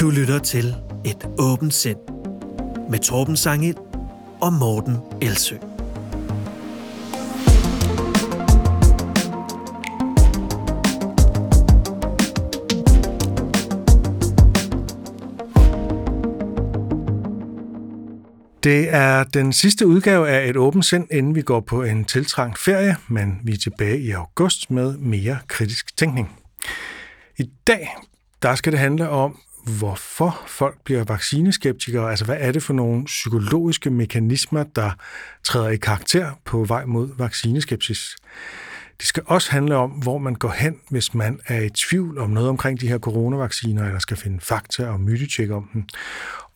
Du lytter til Et åbent sind med Torben Sangel og Morten Elsø. Det er den sidste udgave af Et åbent sind, inden vi går på en tiltrængt ferie, men vi er tilbage i august med mere kritisk tænkning. I dag der skal det handle om, hvorfor folk bliver vaccineskeptikere. Altså, hvad er det for nogle psykologiske mekanismer, der træder i karakter på vej mod vaccineskepsis? Det skal også handle om, hvor man går hen, hvis man er i tvivl om noget omkring de her coronavacciner, eller skal finde fakta og mytetjek om dem.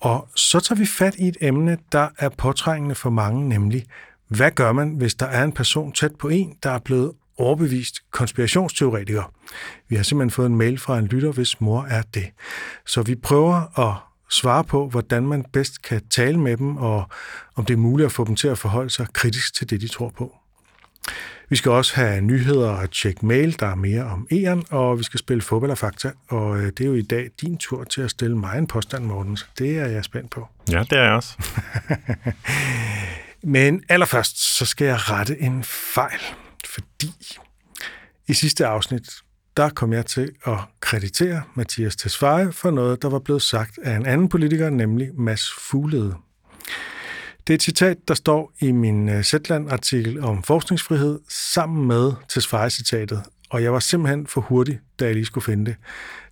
Og så tager vi fat i et emne, der er påtrængende for mange, nemlig, hvad gør man, hvis der er en person tæt på en, der er blevet overbevist konspirationsteoretiker. Vi har simpelthen fået en mail fra en lytter, hvis mor er det. Så vi prøver at svare på, hvordan man bedst kan tale med dem, og om det er muligt at få dem til at forholde sig kritisk til det, de tror på. Vi skal også have nyheder og tjekke mail, der er mere om ERN, og vi skal spille fodbold og fakta. Og øh, det er jo i dag din tur til at stille mig en påstand, Morten, så det er jeg spændt på. Ja, det er jeg også. Men allerførst, så skal jeg rette en fejl, fordi i sidste afsnit, der kom jeg til at kreditere Mathias Tesfaye for noget, der var blevet sagt af en anden politiker, nemlig Mads Fuglede. Det er et citat, der står i min øh, Zetland-artikel om forskningsfrihed sammen med Tesfaye-citatet, og jeg var simpelthen for hurtig, da jeg lige skulle finde det.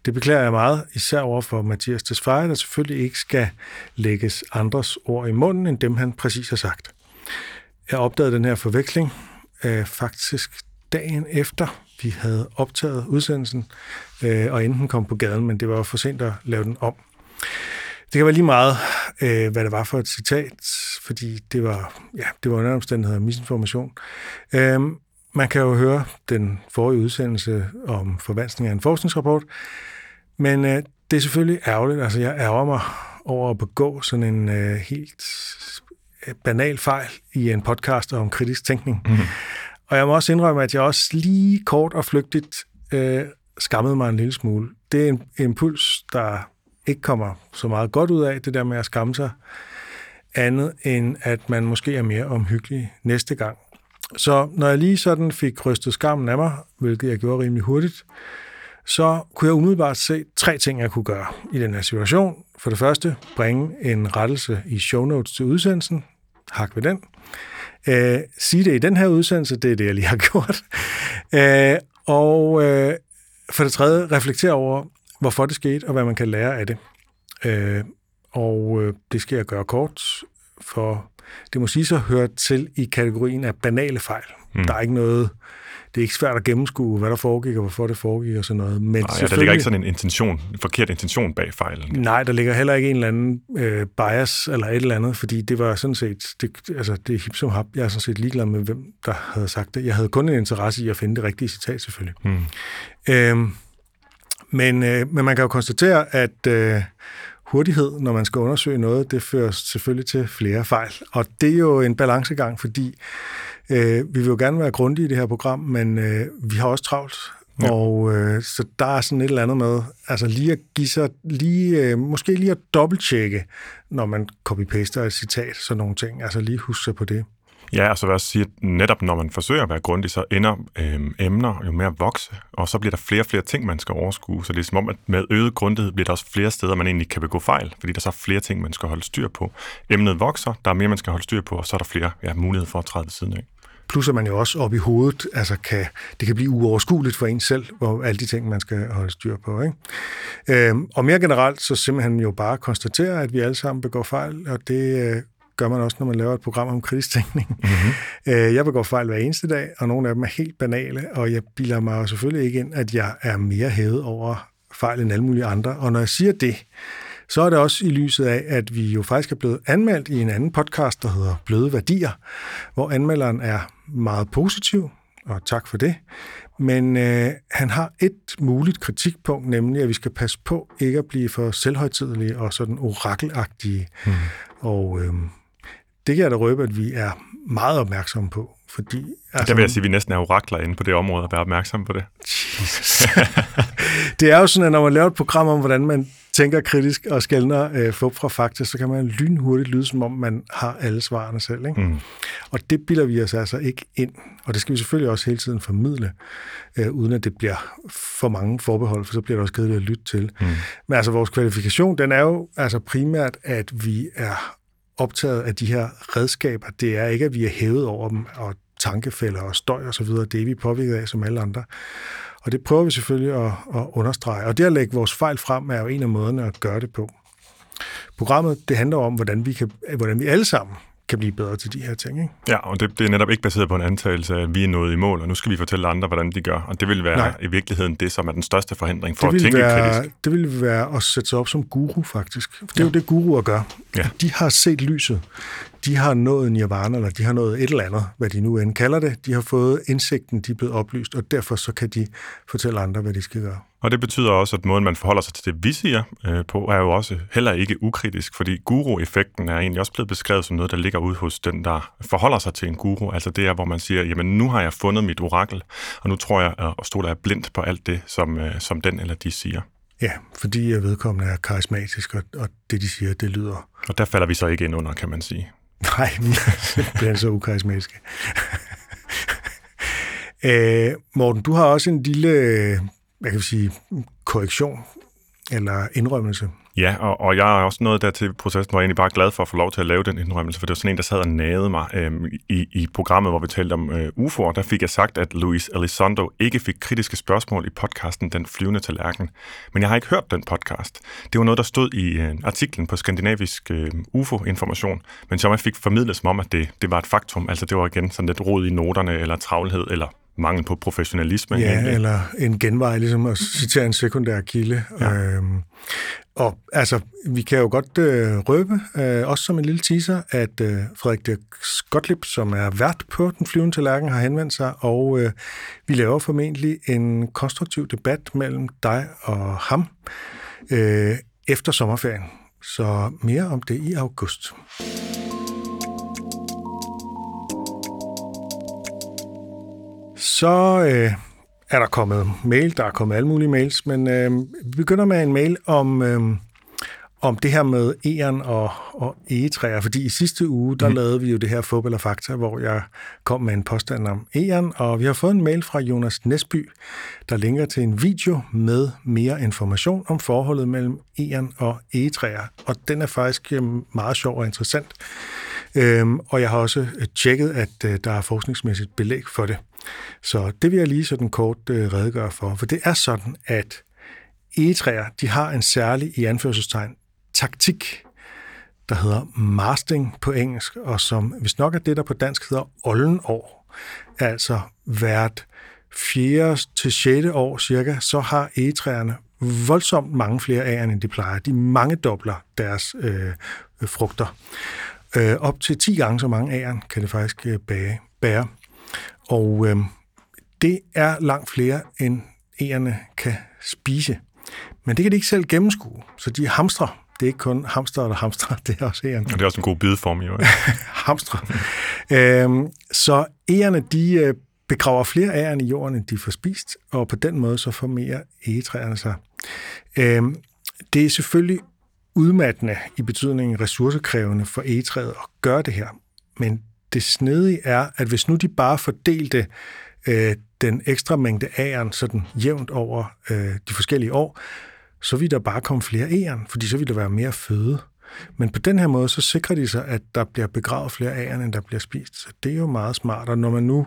Det beklager jeg meget, især over for Mathias Tesfaye, der selvfølgelig ikke skal lægges andres ord i munden, end dem han præcis har sagt. Jeg opdagede den her forveksling øh, faktisk dagen efter, vi havde optaget udsendelsen, øh, og enten kom på gaden, men det var for sent at lave den om. Det kan være lige meget, øh, hvad det var for et citat, fordi det var, ja, det var under omstændigheder misinformation. Øh, man kan jo høre den forrige udsendelse om forvanskning af en forskningsrapport, men øh, det er selvfølgelig ærgerligt. Altså, jeg ærger mig over at begå sådan en øh, helt banal fejl i en podcast om kritisk tænkning. Mm. Og jeg må også indrømme, at jeg også lige kort og flygtigt øh, skammede mig en lille smule. Det er en impuls, der ikke kommer så meget godt ud af, det der med at skamme sig, andet end at man måske er mere omhyggelig næste gang. Så når jeg lige sådan fik rystet skammen af mig, hvilket jeg gjorde rimelig hurtigt, så kunne jeg umiddelbart se tre ting, jeg kunne gøre i den her situation. For det første, bringe en rettelse i show notes til udsendelsen. Hak ved den. Øh, sige det i den her udsendelse, det er det, jeg lige har gjort. Øh, og øh, for det tredje, reflektere over, hvorfor det skete, og hvad man kan lære af det. Øh, og øh, det skal jeg gøre kort, for det må sige så høre til i kategorien af banale fejl. Mm. Der er ikke noget det er ikke svært at gennemskue, hvad der foregik, og hvorfor det foregik og sådan noget. Men nej, der ligger ikke sådan en intention, en forkert intention bag fejlen. Nej, der ligger heller ikke en eller anden øh, bias eller et eller andet, fordi det var sådan set, det, altså det er hip som hap. Jeg er sådan set ligeglad med, hvem der havde sagt det. Jeg havde kun en interesse i at finde det rigtige citat, selvfølgelig. Mm. Øhm, men, øh, men man kan jo konstatere, at øh, hurtighed, når man skal undersøge noget, det fører selvfølgelig til flere fejl. Og det er jo en balancegang, fordi øh, vi vil jo gerne være grundige i det her program, men øh, vi har også travlt. Ja. Og øh, så der er sådan et eller andet med, altså lige at give sig, lige, øh, måske lige at dobbelttjekke, når man copy-paster et citat, sådan nogle ting. Altså lige huske sig på det. Ja, altså vil jeg sige, at netop når man forsøger at være grundig, så ender øh, emner jo mere at vokse, og så bliver der flere og flere ting, man skal overskue. Så det er som om, at med øget grundighed bliver der også flere steder, man egentlig kan begå fejl, fordi der er så flere ting, man skal holde styr på. Emnet vokser, der er mere, man skal holde styr på, og så er der flere ja, muligheder for at træde ved siden af. Plus at man jo også op i hovedet, altså kan, det kan blive uoverskueligt for en selv, hvor alle de ting, man skal holde styr på. Ikke? Øhm, og mere generelt, så simpelthen jo bare konstatere, at vi alle sammen begår fejl, og det øh, gør man også, når man laver et program om kritisk tænkning. Mm-hmm. Øh, jeg begår fejl hver eneste dag, og nogle af dem er helt banale, og jeg bilder mig selvfølgelig ikke ind, at jeg er mere hævet over fejl end alle mulige andre. Og når jeg siger det, så er det også i lyset af, at vi jo faktisk er blevet anmeldt i en anden podcast, der hedder Bløde Værdier, hvor anmelderen er meget positiv, og tak for det. Men øh, han har et muligt kritikpunkt, nemlig at vi skal passe på ikke at blive for selvhøjtidelige og sådan orakelagtige. Mm. Og øh, det kan jeg da røbe, at vi er meget opmærksomme på. Fordi, altså, der vil jeg sige, at vi næsten er orakler inde på det område, at være opmærksom på det. Jesus. det er jo sådan, at når man laver et program om, hvordan man tænker kritisk og skældner øh, fup fra fakta, så kan man lynhurtigt lyde, som om man har alle svarene selv. Ikke? Mm. Og det bilder vi os altså ikke ind. Og det skal vi selvfølgelig også hele tiden formidle, øh, uden at det bliver for mange forbehold, for så bliver det også kedeligt at lytte til. Mm. Men altså vores kvalifikation, den er jo altså primært, at vi er optaget af de her redskaber. Det er ikke, at vi er hævet over dem, og tankefælder og støj og så videre. Det er vi påvirket af som alle andre. Og det prøver vi selvfølgelig at, at understrege. Og det at lægge vores fejl frem er jo en af måderne at gøre det på. Programmet det handler om, hvordan vi, kan, hvordan vi alle sammen kan blive bedre til de her ting. Ikke? Ja, og det, det er netop ikke baseret på en antagelse af, at vi er nået i mål, og nu skal vi fortælle andre, hvordan de gør. Og det vil være Nej. i virkeligheden det, som er den største forhindring for det at tænke være, kritisk. Det vil være at sætte sig op som guru, faktisk. For det er ja. jo det, guruer gør. Ja. De har set lyset. De har nået nirvana, eller de har nået et eller andet, hvad de nu end kalder det. De har fået indsigten, de er blevet oplyst, og derfor så kan de fortælle andre, hvad de skal gøre. Og det betyder også, at måden, man forholder sig til det, vi siger øh, på, er jo også heller ikke ukritisk, fordi guru-effekten er egentlig også blevet beskrevet som noget, der ligger ude hos den, der forholder sig til en guru. Altså det er, hvor man siger, jamen nu har jeg fundet mit orakel, og nu tror jeg og stoler jeg blindt på alt det, som, øh, som den eller de siger. Ja, fordi jeg vedkommende er karismatisk, og, og det, de siger, det lyder... Og der falder vi så ikke ind under, kan man sige. Nej, vi er simpelthen så ukarismatiske. øh, Morten, du har også en lille øh, hvad kan vi sige, korrektion eller indrømmelse. Ja, og, og jeg er også nået der til processen, hvor jeg egentlig bare er glad for at få lov til at lave den indrømmelse, for det var sådan en, der sad og nagede mig øhm, i, i programmet, hvor vi talte om øh, UFO'er. Der fik jeg sagt, at Luis Elizondo ikke fik kritiske spørgsmål i podcasten Den flyvende tallerken. Men jeg har ikke hørt den podcast. Det var noget, der stod i øh, artiklen på skandinavisk øh, UFO-information, men som jeg fik formidlet som om, at det, det var et faktum. Altså det var igen sådan lidt rod i noterne, eller travlhed, eller mangel på professionalisme. Ja, egentlig. eller en genvej, ligesom at citere en sekundær kilde. Ja. Øhm, og altså, vi kan jo godt øh, røbe, øh, også som en lille teaser, at øh, Frederik Skotlip, som er vært på Den flyvende tallerken, har henvendt sig, og øh, vi laver formentlig en konstruktiv debat mellem dig og ham øh, efter sommerferien. Så mere om det i august. Så øh, er der kommet mail, der er kommet alle mulige mails, men øh, vi begynder med en mail om, øh, om det her med E'eren og, og egetræer, fordi i sidste uge, der mm. lavede vi jo det her Fåb eller Fakta, hvor jeg kom med en påstand om E'eren, og vi har fået en mail fra Jonas Nesby, der linker til en video med mere information om forholdet mellem E'eren og egetræer, og den er faktisk øh, meget sjov og interessant. Øhm, og jeg har også øh, tjekket, at øh, der er forskningsmæssigt belæg for det. Så det vil jeg lige sådan kort øh, redegøre for. For det er sådan, at egetræer, de har en særlig, i anførselstegn, taktik, der hedder masting på engelsk, og som hvis nok er det, der på dansk hedder oldenår, Altså hvert 4. til 6. år cirka, så har egetræerne voldsomt mange flere af end de plejer. De mange dobler deres øh, frugter. Øh, op til 10 gange så mange æren kan det faktisk øh, bære. Og øh, det er langt flere, end ærerne kan spise. Men det kan de ikke selv gennemskue, så de hamstrer. Det er ikke kun hamster eller hamster, det er også æren. Og det er også en god bideform, jo. hamstre. øhm, så ærerne, de øh, begraver flere æren i jorden, end de får spist, og på den måde så formerer egetræerne sig. Øhm, det er selvfølgelig udmattende i betydningen ressourcekrævende for egetræet at gøre det her. Men det snedige er, at hvis nu de bare fordelte øh, den ekstra mængde æren sådan jævnt over øh, de forskellige år, så vil der bare komme flere æren, fordi så vil der være mere føde. Men på den her måde, så sikrer de sig, at der bliver begravet flere æren, end der bliver spist. Så det er jo meget smart. Og når man nu,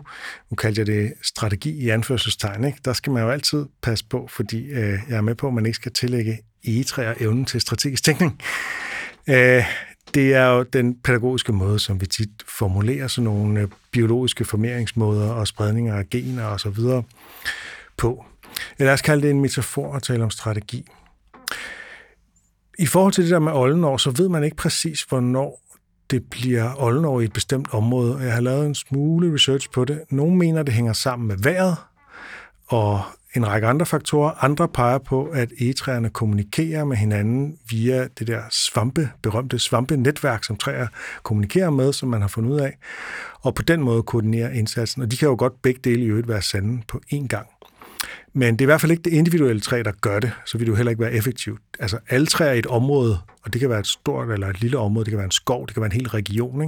nu kalder jeg det strategi i anførselstegn, ikke? der skal man jo altid passe på, fordi øh, jeg er med på, at man ikke skal tillægge egetræer evnen til strategisk tænkning. Øh, det er jo den pædagogiske måde, som vi tit formulerer sådan nogle øh, biologiske formeringsmåder og spredninger af gener og så videre på. Øh, lad os kalde det en metafor og tale om strategi. I forhold til det der med oldenår, så ved man ikke præcis, hvornår det bliver oldenår i et bestemt område. Jeg har lavet en smule research på det. Nogle mener, det hænger sammen med vejret, og en række andre faktorer. Andre peger på, at egetræerne kommunikerer med hinanden via det der svampe, berømte svampenetværk, som træer kommunikerer med, som man har fundet ud af, og på den måde koordinerer indsatsen. Og de kan jo godt begge dele i øvrigt være sande på én gang. Men det er i hvert fald ikke det individuelle træ, der gør det, så vil det jo heller ikke være effektivt. Altså alle træer i et område, og det kan være et stort eller et lille område, det kan være en skov, det kan være en hel region,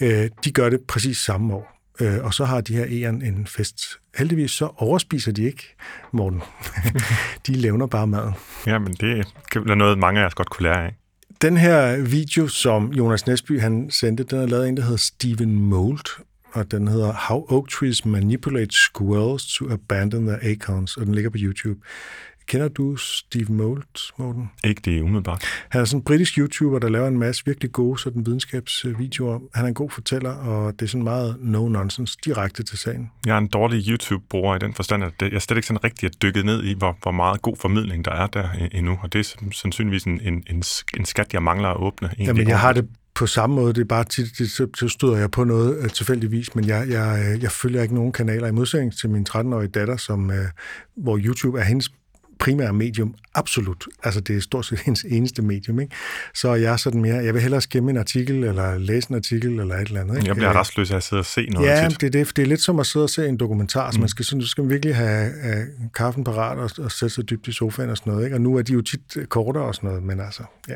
ikke? Øh, de gør det præcis samme år. Øh, og så har de her æren en fest. Heldigvis så overspiser de ikke, Morten. de levner bare maden. Ja, men det er noget, mange af os godt kunne lære af. Den her video, som Jonas Nesby han sendte, den er lavet en, der hedder Steven Mold, og den hedder How Oak Trees Manipulate Squirrels to Abandon Their Acorns, og den ligger på YouTube. Kender du Steve Mould, Morten? Ikke det umiddelbart. Han er sådan en britisk YouTuber, der laver en masse virkelig gode sådan videnskabsvideoer. Han er en god fortæller, og det er sådan meget no-nonsense, direkte til sagen. Jeg er en dårlig YouTube-bruger i den forstand, at jeg slet ikke sådan rigtig er dykket ned i, hvor, hvor meget god formidling der er der endnu, og det er sandsynligvis en, en, en, en skat, jeg mangler at åbne. Jamen, jeg har det på samme måde. Det er bare tit, det, så støder jeg på noget uh, tilfældigvis, men jeg, jeg, jeg følger ikke nogen kanaler i modsætning til min 13-årige datter, som, uh, hvor YouTube er hendes primære medium, absolut. Altså, det er stort set hendes eneste medium, ikke? Så jeg er sådan mere, jeg vil hellere skimme en artikel, eller læse en artikel, eller et eller andet, ikke? Jeg bliver restløs af at sidde og se noget Ja, tit. det, det, det er lidt som at sidde og se en dokumentar, så mm. man skal, sådan, skal man virkelig have, have kaffen parat og, og sætte sig dybt i sofaen og sådan noget, ikke? Og nu er de jo tit kortere og sådan noget, men altså, ja.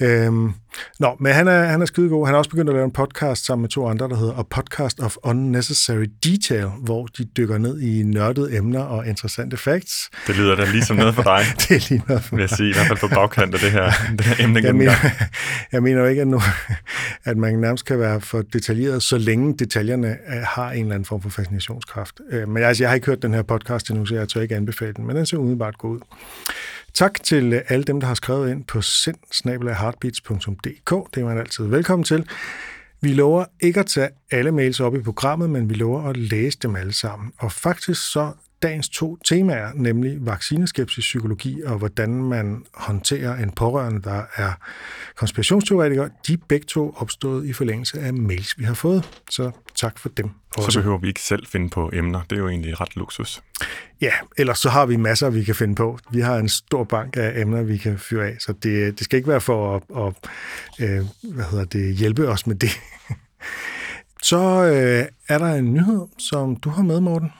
Øhm, nå, men han er, han er skidegod. Han har også begyndt at lave en podcast sammen med to andre, der hedder A Podcast of Unnecessary Detail, hvor de dykker ned i nørdede emner og interessante facts. Det lyder da ligesom noget for dig. det er lige noget for mig. Vil jeg sige, i hvert fald på bagkant af det her, det her emne. Jeg mener, jeg mener jo ikke, at, nu, at man nærmest kan være for detaljeret, så længe detaljerne øh, har en eller anden form for fascinationskraft. Øh, men altså, jeg har ikke hørt den her podcast endnu, så jeg tør ikke anbefale den, men den ser umiddelbart god ud. Tak til alle dem, der har skrevet ind på sendsnabelagheartbeats.dk. Det er man altid velkommen til. Vi lover ikke at tage alle mails op i programmet, men vi lover at læse dem alle sammen. Og faktisk så dagens to temaer, nemlig vaccineskepsis psykologi og hvordan man håndterer en pårørende, der er konspirationsteoretiker, de er begge to opstået i forlængelse af mails, vi har fået. Så tak for dem. Også. Så behøver vi ikke selv finde på emner. Det er jo egentlig ret luksus. Ja, ellers så har vi masser, vi kan finde på. Vi har en stor bank af emner, vi kan fyre af, så det, det skal ikke være for at, at øh, hvad hedder det, hjælpe os med det. så øh, er der en nyhed, som du har med, Morten.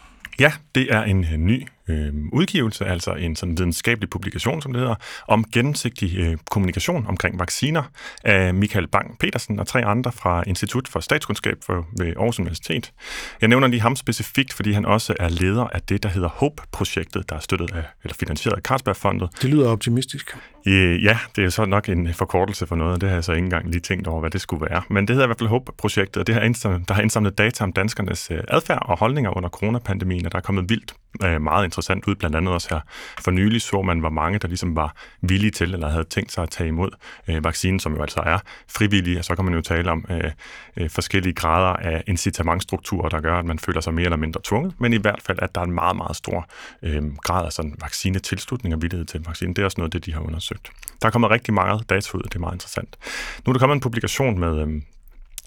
Ja, det er en øh, ny øh, udgivelse, altså en sådan videnskabelig publikation, som det hedder, om gennemsigtig øh, kommunikation omkring vacciner af Michael Bang Petersen og tre andre fra Institut for Statskundskab for, ved Aarhus Universitet. Jeg nævner lige ham specifikt, fordi han også er leder af det, der hedder HOPE-projektet, der er støttet af, eller finansieret af Carlsbergfondet. Det lyder optimistisk. Øh, ja, det er så nok en forkortelse for noget, det har jeg så ikke engang lige tænkt over, hvad det skulle være. Men det hedder i hvert fald HOPE-projektet, og det har indsamlet, der har indsamlet data om danskernes øh, adfærd og holdninger under coronapandemien, og der er kommet vildt øh, meget interessant ud. Blandt andet også her for nylig så man, hvor mange, der ligesom var villige til, eller havde tænkt sig at tage imod øh, vaccinen, som jo altså er frivillig, og så kan man jo tale om øh, øh, forskellige grader af incitamentstrukturer, der gør, at man føler sig mere eller mindre tvunget, men i hvert fald, at der er en meget, meget stor øh, grad af sådan vaccinetilslutning og villighed til vaccinen. Det er også noget det, de har undersøgt. Der er kommet rigtig meget data ud, og det er meget interessant. Nu er der kommet en publikation med, øh,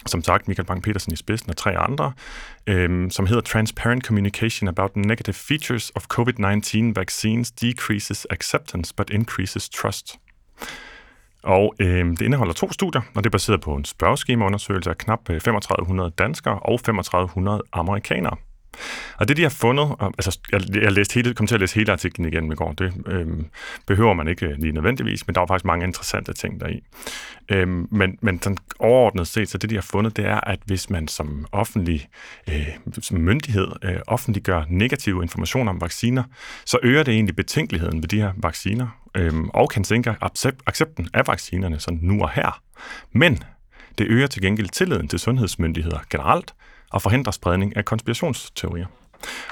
som sagt Michael Bang-Petersen i spidsen og tre andre, øhm, som hedder Transparent Communication about Negative Features of COVID-19 Vaccines Decreases Acceptance but Increases Trust. Og øhm, det indeholder to studier, og det er baseret på en spørgeskemaundersøgelse af knap øh, 3500 danskere og 3500 amerikanere. Og det, de har fundet, og, altså, jeg, jeg læste hele, kom til at læse hele artiklen igen i går, det øh, behøver man ikke øh, lige nødvendigvis, men der var faktisk mange interessante ting deri. Øh, men men sådan overordnet set, så det, de har fundet, det er, at hvis man som offentlig øh, som myndighed øh, offentliggør negative informationer om vacciner, så øger det egentlig betænkeligheden ved de her vacciner, øh, og kan sænke accept, accepten af vaccinerne sådan nu og her. Men det øger til gengæld tilliden til sundhedsmyndigheder generelt, og forhindre spredning af konspirationsteorier.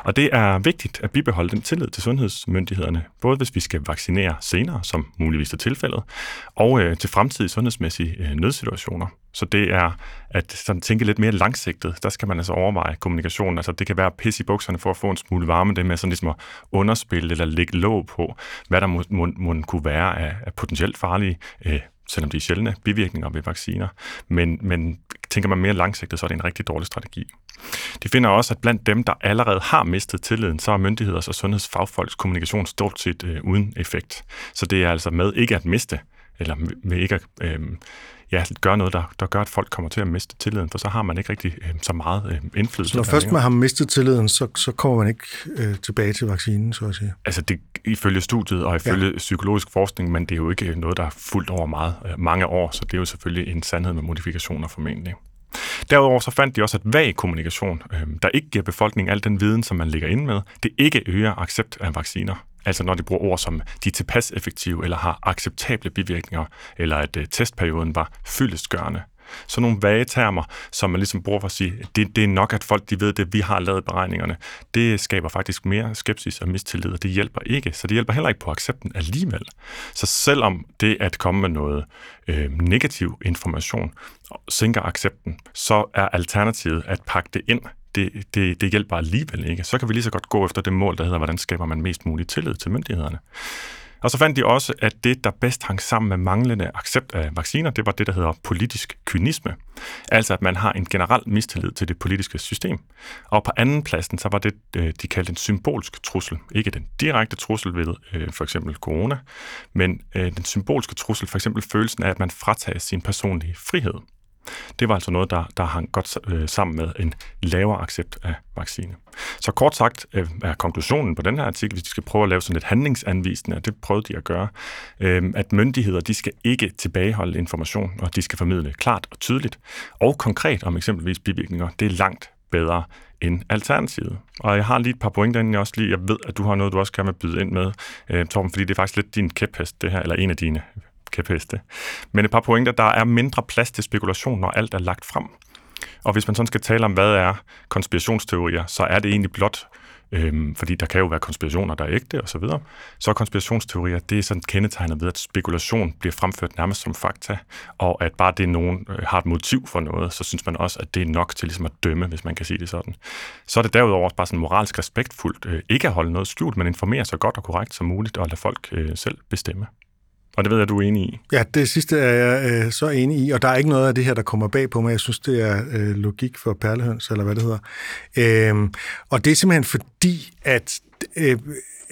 Og det er vigtigt at bibeholde den tillid til sundhedsmyndighederne, både hvis vi skal vaccinere senere, som muligvis er tilfældet, og øh, til fremtidige sundhedsmæssige øh, nødsituationer. Så det er at sådan, tænke lidt mere langsigtet. Der skal man altså overveje kommunikationen. Altså, det kan være pisse i bukserne for at få en smule varme, det med sådan ligesom at underspille eller lægge låg på, hvad der må, må, må kunne være af, af potentielt farlige øh, selvom de er sjældne bivirkninger ved vacciner. Men, men tænker man mere langsigtet, så er det en rigtig dårlig strategi. De finder også, at blandt dem, der allerede har mistet tilliden, så er myndigheders og sundhedsfagfolks kommunikation stort set øh, uden effekt. Så det er altså med ikke at miste, eller med ikke at, øh, ja, gøre noget, der, der gør, at folk kommer til at miste tilliden, for så har man ikke rigtig øh, så meget øh, indflydelse. Så når først man har mistet tilliden, så, så kommer man ikke øh, tilbage til vaccinen, så at sige? Altså det, ifølge studiet og ifølge ja. psykologisk forskning, men det er jo ikke noget, der er fuldt over meget, øh, mange år, så det er jo selvfølgelig en sandhed med modifikationer formentlig. Derudover så fandt de også, at vag kommunikation, øh, der ikke giver befolkningen al den viden, som man ligger inde med, det ikke øger accept af vacciner. Altså når de bruger ord som, de er tilpas effektive, eller har acceptable bivirkninger, eller at øh, testperioden var fyldestgørende. Så nogle vage termer, som man ligesom bruger for at sige, det, det er nok, at folk de ved det, vi har lavet beregningerne. Det skaber faktisk mere skepsis og mistillid, og det hjælper ikke. Så det hjælper heller ikke på accepten alligevel. Så selvom det at komme med noget øh, negativ information sænker accepten, så er alternativet at pakke det ind det, det, det hjælper alligevel ikke. Så kan vi lige så godt gå efter det mål, der hedder, hvordan skaber man mest mulig tillid til myndighederne. Og så fandt de også, at det, der bedst hang sammen med manglende accept af vacciner, det var det, der hedder politisk kynisme. Altså, at man har en generel mistillid til det politiske system. Og på anden pladsen, så var det, øh, de kaldte en symbolsk trussel. Ikke den direkte trussel ved øh, for eksempel corona, men øh, den symbolske trussel, for eksempel følelsen af, at man fratager sin personlige frihed. Det var altså noget, der, der hang godt øh, sammen med en lavere accept af vaccine. Så kort sagt øh, er konklusionen på den her artikel, hvis de skal prøve at lave sådan et handlingsanvisende, og det prøvede de at gøre, øh, at myndigheder de skal ikke tilbageholde information, og de skal formidle klart og tydeligt og konkret om eksempelvis bivirkninger. Det er langt bedre end alternativet. Og jeg har lige et par pointer inden jeg også lige, jeg ved, at du har noget, du også gerne vil byde ind med, øh, Torben, fordi det er faktisk lidt din kæphest, det her, eller en af dine kæpheste. Men et par pointer, der er mindre plads til spekulation, når alt er lagt frem. Og hvis man sådan skal tale om, hvad er konspirationsteorier, så er det egentlig blot, øhm, fordi der kan jo være konspirationer, der er ægte osv., så, videre. så er konspirationsteorier, det er sådan kendetegnet ved, at spekulation bliver fremført nærmest som fakta, og at bare det, nogen øh, har et motiv for noget, så synes man også, at det er nok til ligesom at dømme, hvis man kan sige det sådan. Så er det derudover også bare sådan moralsk respektfuldt, øh, ikke at holde noget skjult, men informere så godt og korrekt som muligt, og lade folk øh, selv bestemme. Og det ved jeg, du er enig i. Ja, det sidste er jeg øh, så enig i, og der er ikke noget af det her, der kommer bag på mig. Jeg synes, det er øh, logik for perlehøns, eller hvad det hedder. Øh, og det er simpelthen fordi, at øh,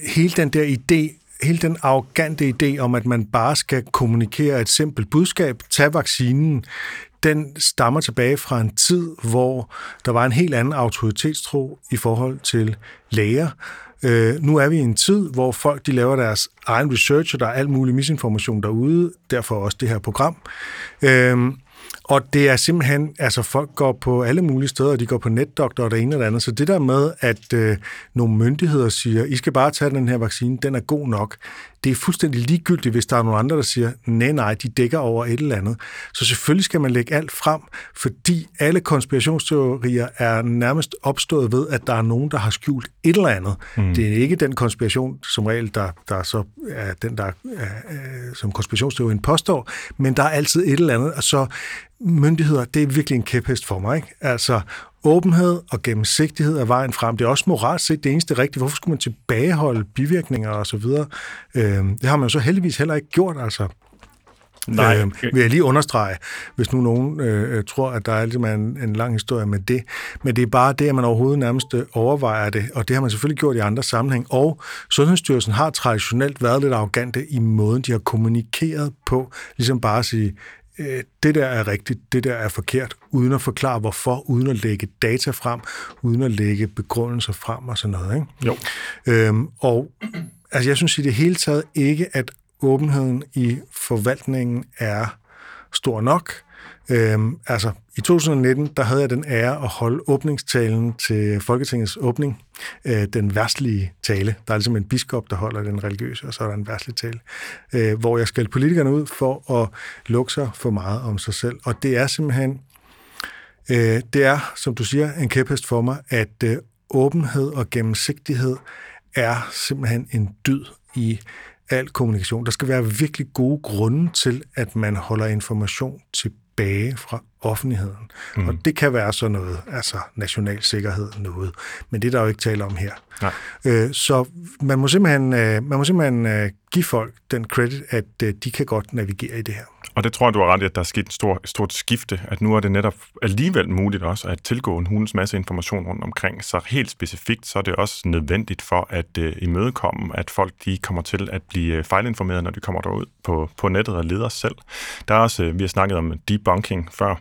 hele den der idé, hele den arrogante idé om, at man bare skal kommunikere et simpelt budskab, tag vaccinen, den stammer tilbage fra en tid, hvor der var en helt anden autoritetstro i forhold til læger, Øh, nu er vi i en tid, hvor folk de laver deres egen research, og der er alt mulig misinformation derude, derfor også det her program. Øh, og det er simpelthen, altså folk går på alle mulige steder, de går på netdoktor og det ene og det andet. Så det der med, at øh, nogle myndigheder siger, I skal bare tage den her vaccine, den er god nok, det er fuldstændig ligegyldigt, hvis der er nogle andre, der siger, nej, nej, de dækker over et eller andet. Så selvfølgelig skal man lægge alt frem, fordi alle konspirationsteorier er nærmest opstået ved, at der er nogen, der har skjult et eller andet. Mm. Det er ikke den konspiration, som regel, der, der så er den, der er, som konspirationsteorien påstår, men der er altid et eller andet, og så myndigheder, det er virkelig en kæphest for mig. Ikke? Altså, åbenhed og gennemsigtighed er vejen frem. Det er også moralsk set det eneste rigtige. Hvorfor skulle man tilbageholde bivirkninger og så videre? Øh, det har man jo så heldigvis heller ikke gjort, altså. Nej. Øh, vil jeg lige understrege, hvis nu nogen øh, tror, at der er ligesom en, en lang historie med det. Men det er bare det, at man overhovedet nærmest overvejer det, og det har man selvfølgelig gjort i andre sammenhæng. Og Sundhedsstyrelsen har traditionelt været lidt arrogante i måden, de har kommunikeret på. Ligesom bare at sige, øh, det der er rigtigt, det der er forkert, uden at forklare hvorfor, uden at lægge data frem, uden at lægge begrundelser frem og sådan noget. Ikke? Jo. Øhm, og altså, jeg synes i det hele taget ikke, at åbenheden i forvaltningen er stor nok. Øhm, altså, i 2019, der havde jeg den ære at holde åbningstalen til Folketingets åbning, øh, den værstlige tale. Der er ligesom en biskop, der holder den religiøse, og så er der en værstlig tale, øh, hvor jeg skal politikerne ud for at lukke sig for meget om sig selv. Og det er simpelthen, øh, det er, som du siger, en kæphest for mig, at øh, åbenhed og gennemsigtighed er simpelthen en dyd i al kommunikation. Der skal være virkelig gode grunde til, at man holder information tilbage fra offentligheden. Mm. Og det kan være sådan noget, altså national sikkerhed noget, men det er der jo ikke tale om her. Nej. Øh, så man må simpelthen, øh, man må simpelthen øh, give folk den credit, at øh, de kan godt navigere i det her. Og det tror jeg, du har ret i, at der er sket et stort, stort skifte, at nu er det netop alligevel muligt også at tilgå en hulens masse information rundt omkring. Så helt specifikt, så er det også nødvendigt for at øh, imødekomme, at folk de kommer til at blive øh, fejlinformeret, når de kommer derud på, på nettet og leder selv. Der er også, øh, vi har snakket om debunking før,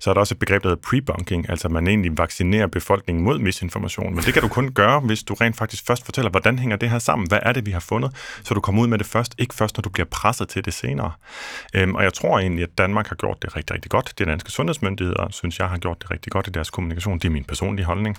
så er der også et begreb, der hedder pre-bunking, altså man egentlig vaccinerer befolkningen mod misinformation. Men det kan du kun gøre, hvis du rent faktisk først fortæller, hvordan hænger det her sammen? Hvad er det, vi har fundet? Så du kommer ud med det først, ikke først, når du bliver presset til det senere. Øhm, og jeg tror egentlig, at Danmark har gjort det rigtig, rigtig godt. De danske sundhedsmyndigheder, synes jeg, har gjort det rigtig godt i deres kommunikation. Det er min personlige holdning.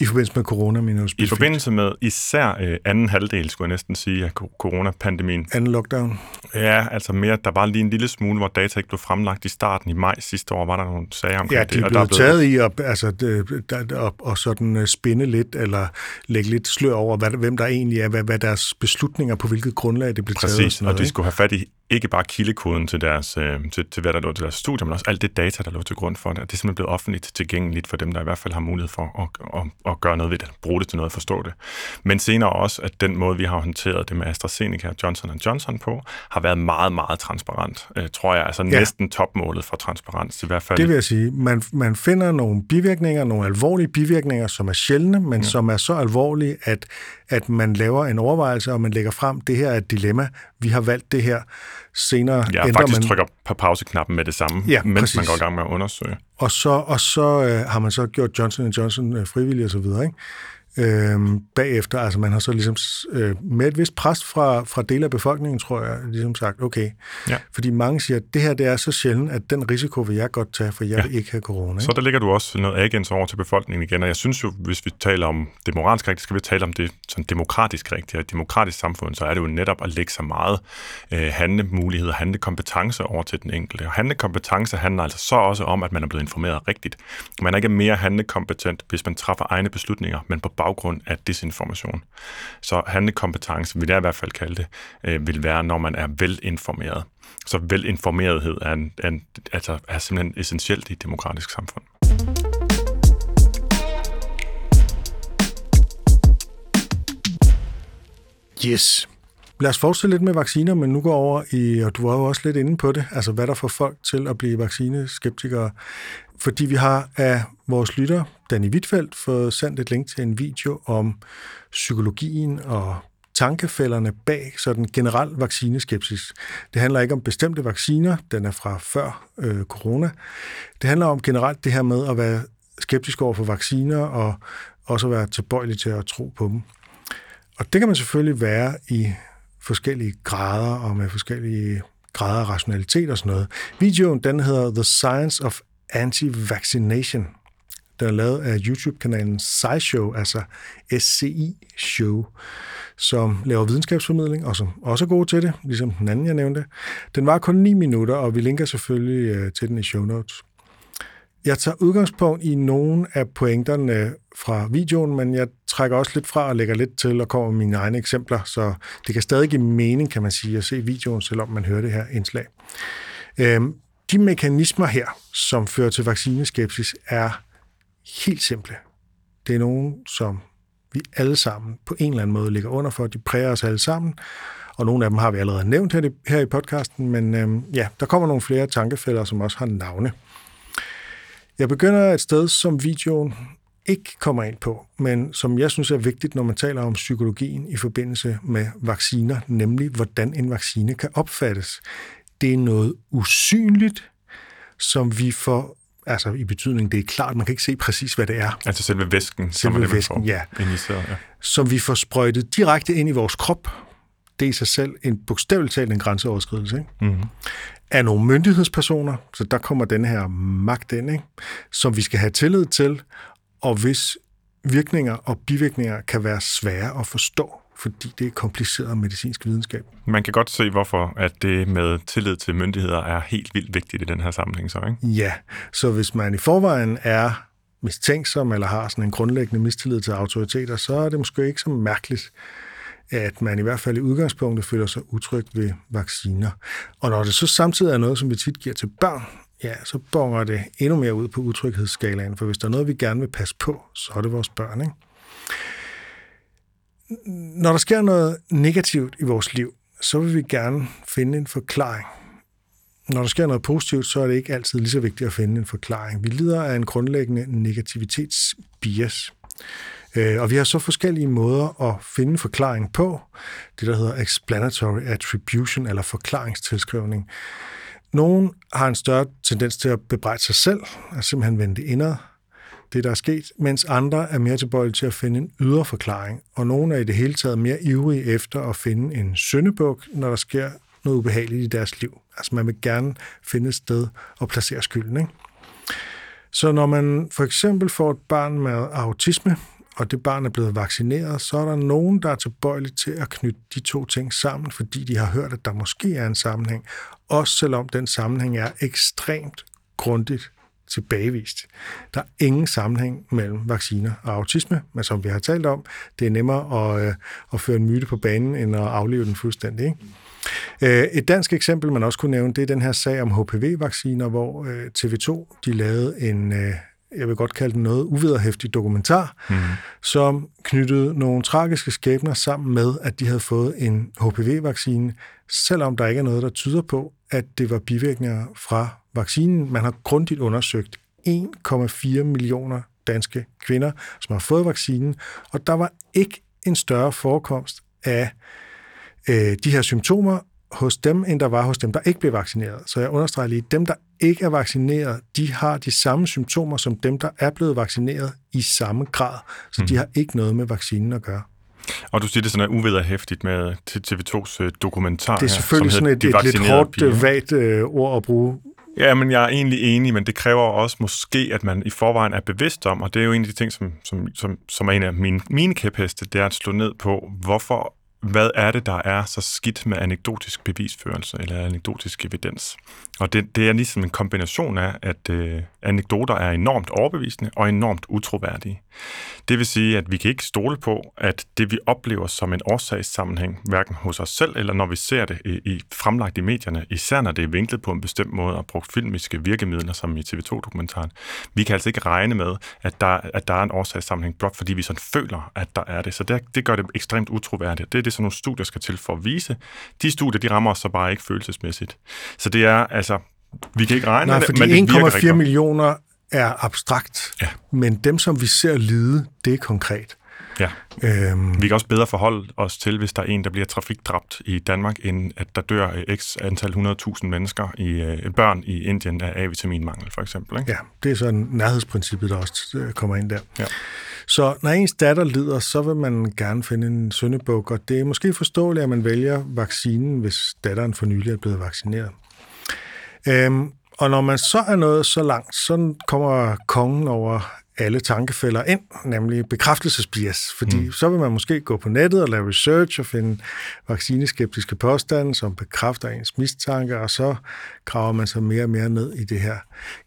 I forbindelse med corona, mener I forbindelse med især øh, anden halvdel, skulle jeg næsten sige, af coronapandemien. Anden lockdown. Ja, altså mere, der var lige en lille smule, hvor data ikke blev fremlagt i starten i maj sidste år, var der nogle sager omkring ja, de er blevet, taget i at, altså, det, der, og, og sådan øh, spænde lidt, eller lægge lidt slør over, hvad, hvem der egentlig er, hvad, hvad deres beslutninger, på hvilket grundlag det blev Præcis, taget. Præcis, og, og de skulle have fat i ikke bare kildekoden til, deres, øh, til, til hvad der lå til deres studie, men også alt det data, der lå til grund for det. Det er simpelthen blevet offentligt tilgængeligt for dem, der i hvert fald har mulighed for at, at, at gøre noget ved det, bruge det til noget at forstå det. Men senere også, at den måde, vi har håndteret det med AstraZeneca og Johnson Johnson på, har været meget, meget transparent, øh, tror jeg. Altså ja. næsten topmålet for transparens i hvert fald. Det vil jeg sige. Man, man finder nogle bivirkninger, nogle alvorlige bivirkninger, som er sjældne, men ja. som er så alvorlige, at, at man laver en overvejelse, og man lægger frem, det her er et dilemma, vi har valgt det her senere ja, ændrer faktisk man... trykker på pauseknappen med det samme, ja, mens præcis. man går i gang med at undersøge. Og så, og så øh, har man så gjort Johnson Johnson øh, frivillig og så videre, ikke? Øh, bagefter. Altså man har så ligesom øh, med et vist pres fra, fra dele af befolkningen, tror jeg, ligesom sagt, okay. Ja. Fordi mange siger, at det her det er så sjældent, at den risiko vil jeg godt tage, for jeg ja. vil ikke have corona. Ikke? Så der ligger du også noget agens over til befolkningen igen, og jeg synes jo, hvis vi taler om det moralsk rigtigt, skal vi tale om det sådan demokratisk rigtigt. Og et demokratisk samfund, så er det jo netop at lægge så meget øh, handlemuligheder, handlekompetence over til den enkelte. Og handlekompetence handler altså så også om, at man er blevet informeret rigtigt. Man er ikke mere handlekompetent, hvis man træffer egne beslutninger, men på baggrund af desinformation. Så handlekompetence, vil jeg i hvert fald kalde det, øh, vil være, når man er velinformeret. Så velinformerethed er, en, en, altså er simpelthen essentielt i et demokratisk samfund. Yes. Lad os fortsætte lidt med vacciner, men nu går over i, og du var jo også lidt inde på det, altså hvad der får folk til at blive vaccineskeptikere. Fordi vi har af vores lytter, Danny Wittfeldt, fået sendt et link til en video om psykologien og tankefælderne bag sådan generel vaccineskepsis. Det handler ikke om bestemte vacciner, den er fra før øh, corona. Det handler om generelt det her med at være skeptisk over for vacciner og også være tilbøjelig til at tro på dem. Og det kan man selvfølgelig være i forskellige grader og med forskellige grader af rationalitet og sådan noget. Videoen den hedder The Science of Anti-Vaccination. Den er lavet af YouTube-kanalen SciShow, altså SCI Show, som laver videnskabsformidling, og som også er god til det, ligesom den anden, jeg nævnte. Den var kun 9 minutter, og vi linker selvfølgelig øh, til den i show notes. Jeg tager udgangspunkt i nogle af pointerne fra videoen, men jeg trækker også lidt fra og lægger lidt til og kommer med mine egne eksempler, så det kan stadig give mening, kan man sige, at se videoen, selvom man hører det her indslag. Øhm, de mekanismer her, som fører til vaccineskepsis, er helt simple. Det er nogen, som vi alle sammen på en eller anden måde ligger under for. De præger os alle sammen, og nogle af dem har vi allerede nævnt her, her i podcasten, men øhm, ja, der kommer nogle flere tankefælder, som også har navne. Jeg begynder et sted, som videoen ikke kommer ind på, men som jeg synes er vigtigt, når man taler om psykologien i forbindelse med vacciner, nemlig hvordan en vaccine kan opfattes. Det er noget usynligt, som vi får altså i betydning, det er klart, man kan ikke se præcis, hvad det er. Altså selve væsken, selve som det, væsken, ja. Injiceret, ja. Som vi får sprøjtet direkte ind i vores krop. Det er i sig selv en bogstaveligt talt en grænseoverskridelse. Ikke? Mm-hmm. Af nogle myndighedspersoner, så der kommer den her magt ind, ikke? som vi skal have tillid til, og hvis virkninger og bivirkninger kan være svære at forstå fordi det er kompliceret medicinsk videnskab. Man kan godt se, hvorfor at det med tillid til myndigheder er helt vildt vigtigt i den her sammenhæng. Så, ikke? Ja, så hvis man i forvejen er mistænksom eller har sådan en grundlæggende mistillid til autoriteter, så er det måske ikke så mærkeligt, at man i hvert fald i udgangspunktet føler sig utryg ved vacciner. Og når det så samtidig er noget, som vi tit giver til børn, ja, så bonger det endnu mere ud på utryghedsskalaen, for hvis der er noget, vi gerne vil passe på, så er det vores børn. Ikke? Når der sker noget negativt i vores liv, så vil vi gerne finde en forklaring. Når der sker noget positivt, så er det ikke altid lige så vigtigt at finde en forklaring. Vi lider af en grundlæggende negativitetsbias. Øh, og vi har så forskellige måder at finde forklaring på, det der hedder explanatory attribution, eller forklaringstilskrivning. Nogen har en større tendens til at bebrejde sig selv, og simpelthen vende det indad, det der er sket, mens andre er mere tilbøjelige til at finde en ydre forklaring, og nogle er i det hele taget mere ivrige efter at finde en syndebuk, når der sker noget ubehageligt i deres liv. Altså man vil gerne finde et sted og placere skylden. Ikke? Så når man for eksempel får et barn med autisme, og det barn er blevet vaccineret, så er der nogen, der er tilbøjelige til at knytte de to ting sammen, fordi de har hørt, at der måske er en sammenhæng, også selvom den sammenhæng er ekstremt grundigt tilbagevist. Der er ingen sammenhæng mellem vacciner og autisme, men som vi har talt om, det er nemmere at, øh, at føre en myte på banen, end at aflive den fuldstændig. Ikke? Øh, et dansk eksempel, man også kunne nævne, det er den her sag om HPV-vacciner, hvor øh, TV2 de lavede en, jeg vil godt kalde den noget uvederhæftig dokumentar, mm. som knyttede nogle tragiske skæbner sammen med, at de havde fået en HPV-vaccine, selvom der ikke er noget, der tyder på, at det var bivirkninger fra vaccinen. Man har grundigt undersøgt 1,4 millioner danske kvinder, som har fået vaccinen, og der var ikke en større forekomst af øh, de her symptomer hos dem, end der var hos dem, der ikke blev vaccineret. Så jeg understreger lige, dem, der ikke er vaccineret, de har de samme symptomer som dem, der er blevet vaccineret i samme grad. Så mm. de har ikke noget med vaccinen at gøre. Og du siger, det sådan er uvederhæftigt med TV2's øh, dokumentar Det er selvfølgelig her, sådan et, et lidt hårdt, piger. vagt øh, ord at bruge. Ja, men jeg er egentlig enig, men det kræver også måske, at man i forvejen er bevidst om, og det er jo en af de ting, som, som, som, som er en af mine, mine kæpheste, det er at slå ned på, hvorfor hvad er det, der er så skidt med anekdotisk bevisførelse eller anekdotisk evidens? Og det, det er ligesom en kombination af, at øh, anekdoter er enormt overbevisende og enormt utroværdige. Det vil sige, at vi kan ikke stole på, at det vi oplever som en årsagssammenhæng, hverken hos os selv eller når vi ser det i, i fremlagt i medierne, især når det er vinklet på en bestemt måde og brugt filmiske virkemidler, som i TV2-dokumentaren. Vi kan altså ikke regne med, at der, at der er en årsagssammenhæng, blot fordi vi sådan føler, at der er det. Så det, det gør det ekstremt utroværdigt. Det er det, sådan nogle studier skal til for at vise. De studier, de rammer os så bare ikke følelsesmæssigt. Så det er altså, vi kan ikke regne Nej, med det, men 1,4 millioner er abstrakt, ja. men dem, som vi ser lide, det er konkret. Ja. Øhm. Vi kan også bedre forholde os til, hvis der er en, der bliver trafikdræbt i Danmark, end at der dør x antal 100.000 mennesker i øh, børn i Indien af A-vitaminmangel, for eksempel. Ikke? Ja, det er sådan nærhedsprincippet, der også øh, kommer ind der. Ja. Så når ens datter lider, så vil man gerne finde en søndebuk, og det er måske forståeligt, at man vælger vaccinen, hvis datteren for nylig er blevet vaccineret. Øhm, og når man så er nået så langt, så kommer kongen over alle tankefælder ind, nemlig bekræftelsesbias. Fordi mm. så vil man måske gå på nettet og lave research og finde vaccineskeptiske påstande, som bekræfter ens mistanke, og så graver man sig mere og mere ned i det her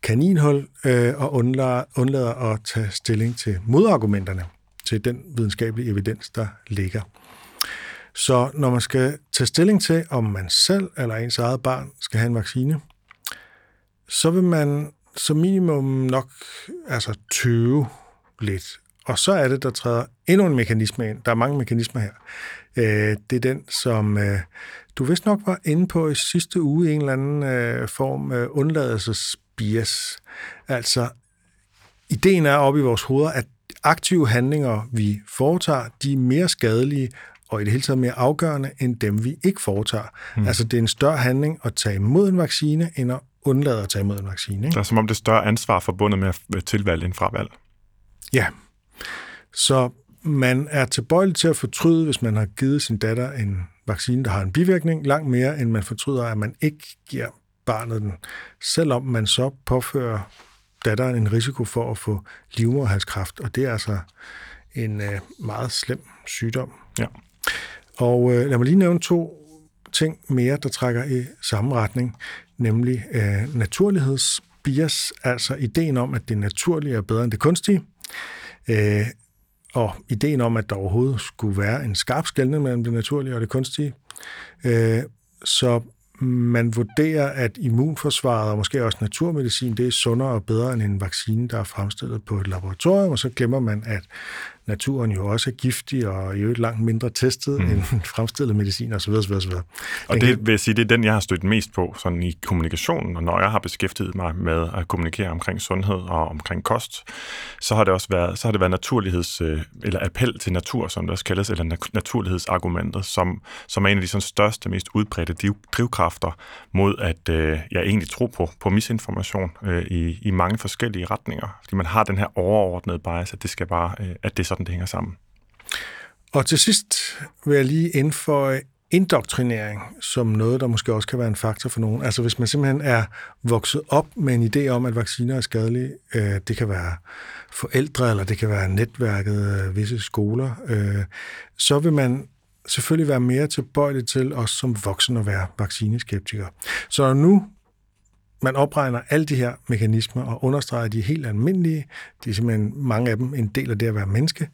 kaninhul øh, og undlader, undlader at tage stilling til modargumenterne til den videnskabelige evidens, der ligger. Så når man skal tage stilling til, om man selv eller ens eget barn skal have en vaccine, så vil man som minimum nok altså 20 lidt. Og så er det, der træder endnu en mekanisme ind. Der er mange mekanismer her. Øh, det er den, som øh, du vist nok var inde på i sidste uge, en eller anden øh, form af undladelsesbias. Altså, ideen er oppe i vores hoveder, at aktive handlinger, vi foretager, de er mere skadelige og i det hele taget mere afgørende, end dem, vi ikke foretager. Mm. Altså, det er en større handling at tage imod en vaccine, end at undlade at tage imod en vaccine. Ikke? Det er som om det er større ansvar forbundet med tilvalg end fravalg. Ja. Så man er tilbøjelig til at fortryde, hvis man har givet sin datter en vaccine, der har en bivirkning, langt mere, end man fortryder, at man ikke giver barnet den, selvom man så påfører datteren en risiko for at få livmoderhalskræft, og det er altså en øh, meget slem sygdom. Ja. Og øh, lad mig lige nævne to ting mere, der trækker i samme retning, nemlig øh, naturlighedsbias, altså ideen om, at det naturlige er bedre end det kunstige, øh, og ideen om, at der overhovedet skulle være en skarp skældning mellem det naturlige og det kunstige. Øh, så man vurderer, at immunforsvaret og måske også naturmedicin, det er sundere og bedre end en vaccine, der er fremstillet på et laboratorium, og så glemmer man, at naturen jo også er giftig og øvrigt langt mindre testet mm. end fremstillet medicin osv. osv., osv. Og det vil jeg sige, det er den, jeg har stødt mest på sådan i kommunikationen, og når jeg har beskæftiget mig med at kommunikere omkring sundhed og omkring kost, så har det også været, så har det været naturligheds, øh, eller appel til natur, som det også kaldes, eller naturlighedsargumentet, som, som er en af de sådan største, mest udbredte drivkræfter mod at øh, jeg egentlig tror på, på misinformation øh, i, i mange forskellige retninger. Fordi man har den her overordnede bias, at det skal bare, øh, at det er sådan, det hænger sammen. Og til sidst vil jeg lige indføje indoktrinering som noget, der måske også kan være en faktor for nogen. Altså hvis man simpelthen er vokset op med en idé om, at vacciner er skadelige, øh, det kan være forældre, eller det kan være netværket, øh, visse skoler, øh, så vil man selvfølgelig være mere tilbøjelig til os som voksen at være vaccineskeptikere. Så nu man opregner alle de her mekanismer og understreger, at de er helt almindelige, de er simpelthen mange af dem en del af det at være menneske,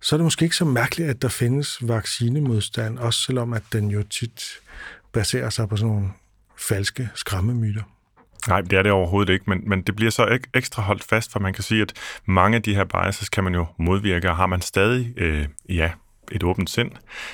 så er det måske ikke så mærkeligt, at der findes vaccinemodstand, også selvom at den jo tit baserer sig på sådan nogle falske skræmmemyter. Nej, det er det overhovedet ikke, men, men det bliver så ek, ekstra holdt fast, for man kan sige, at mange af de her biases kan man jo modvirke, og har man stadig, øh, ja, et åbent sind,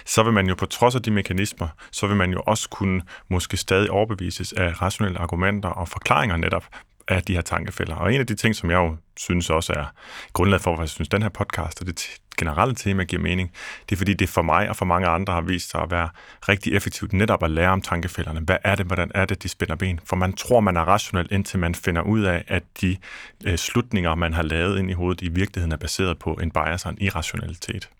så vil man jo på trods af de mekanismer, så vil man jo også kunne måske stadig overbevises af rationelle argumenter og forklaringer netop af de her tankefælder. Og en af de ting, som jeg jo synes også er grundlaget for, hvorfor jeg synes, den her podcast og det generelle tema giver mening, det er fordi, det for mig og for mange andre har vist sig at være rigtig effektivt netop at lære om tankefælderne. Hvad er det? Hvordan er det, de spænder ben? For man tror, man er rationel, indtil man finder ud af, at de øh, slutninger, man har lavet ind i hovedet, i virkeligheden er baseret på en bias og en irrationalitet.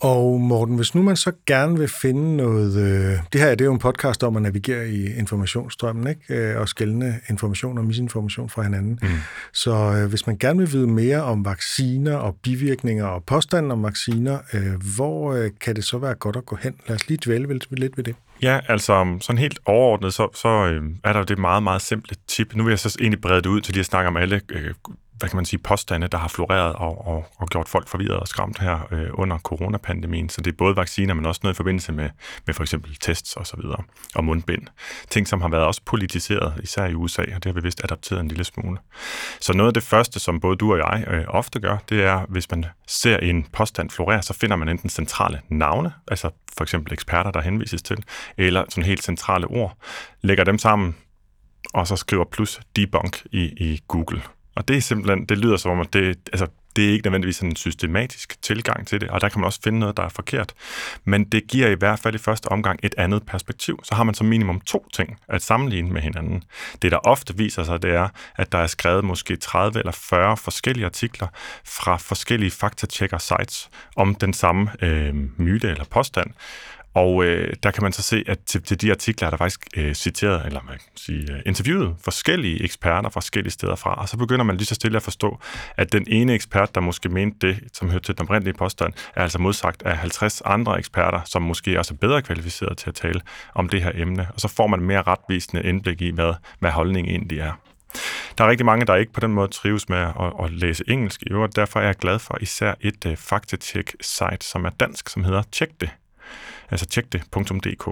Og Morten, hvis nu man så gerne vil finde noget... Øh, det her det er jo en podcast om at navigere i informationsstrømmen, ikke? Øh, og skældne information og misinformation fra hinanden. Mm. Så øh, hvis man gerne vil vide mere om vacciner og bivirkninger og påstanden om vacciner, øh, hvor øh, kan det så være godt at gå hen? Lad os lige dvæle lidt ved det. Ja, altså sådan helt overordnet, så, så øh, er der jo det meget, meget simple tip. Nu vil jeg så egentlig brede det ud til lige at snakke om alle øh, hvad kan man sige, påstande, der har floreret og, og, og gjort folk forvirret og skræmt her øh, under coronapandemien. Så det er både vacciner, men også noget i forbindelse med, med for eksempel tests og så videre, og mundbind. Ting, som har været også politiseret, især i USA, og det har vi vist adapteret en lille smule. Så noget af det første, som både du og jeg øh, ofte gør, det er, hvis man ser en påstand florere, så finder man enten centrale navne, altså for eksempel eksperter, der henvises til, eller sådan helt centrale ord, lægger dem sammen, og så skriver plus debunk i, i Google og det er simpelthen, det lyder som om, at det, altså, det er ikke nødvendigvis en systematisk tilgang til det, og der kan man også finde noget, der er forkert. Men det giver i hvert fald i første omgang et andet perspektiv. Så har man som minimum to ting at sammenligne med hinanden. Det, der ofte viser sig, det er, at der er skrevet måske 30 eller 40 forskellige artikler fra forskellige faktatjekker sites om den samme øh, myte eller påstand. Og øh, der kan man så se, at til, til de artikler er der faktisk øh, citeret, eller man kan sige, øh, interviewet forskellige eksperter fra forskellige steder fra, og så begynder man lige så stille at forstå, at den ene ekspert, der måske mente det, som hørte til den oprindelige påstand, er altså modsagt af 50 andre eksperter, som måske også er bedre kvalificeret til at tale om det her emne, og så får man mere retvisende indblik i, hvad, hvad holdningen egentlig er. Der er rigtig mange, der ikke på den måde trives med at, at læse engelsk i øvrigt. Derfor er jeg glad for især et uh, faktatjek-site, som er dansk, som hedder Tjek det altså tjek tjekde.dk.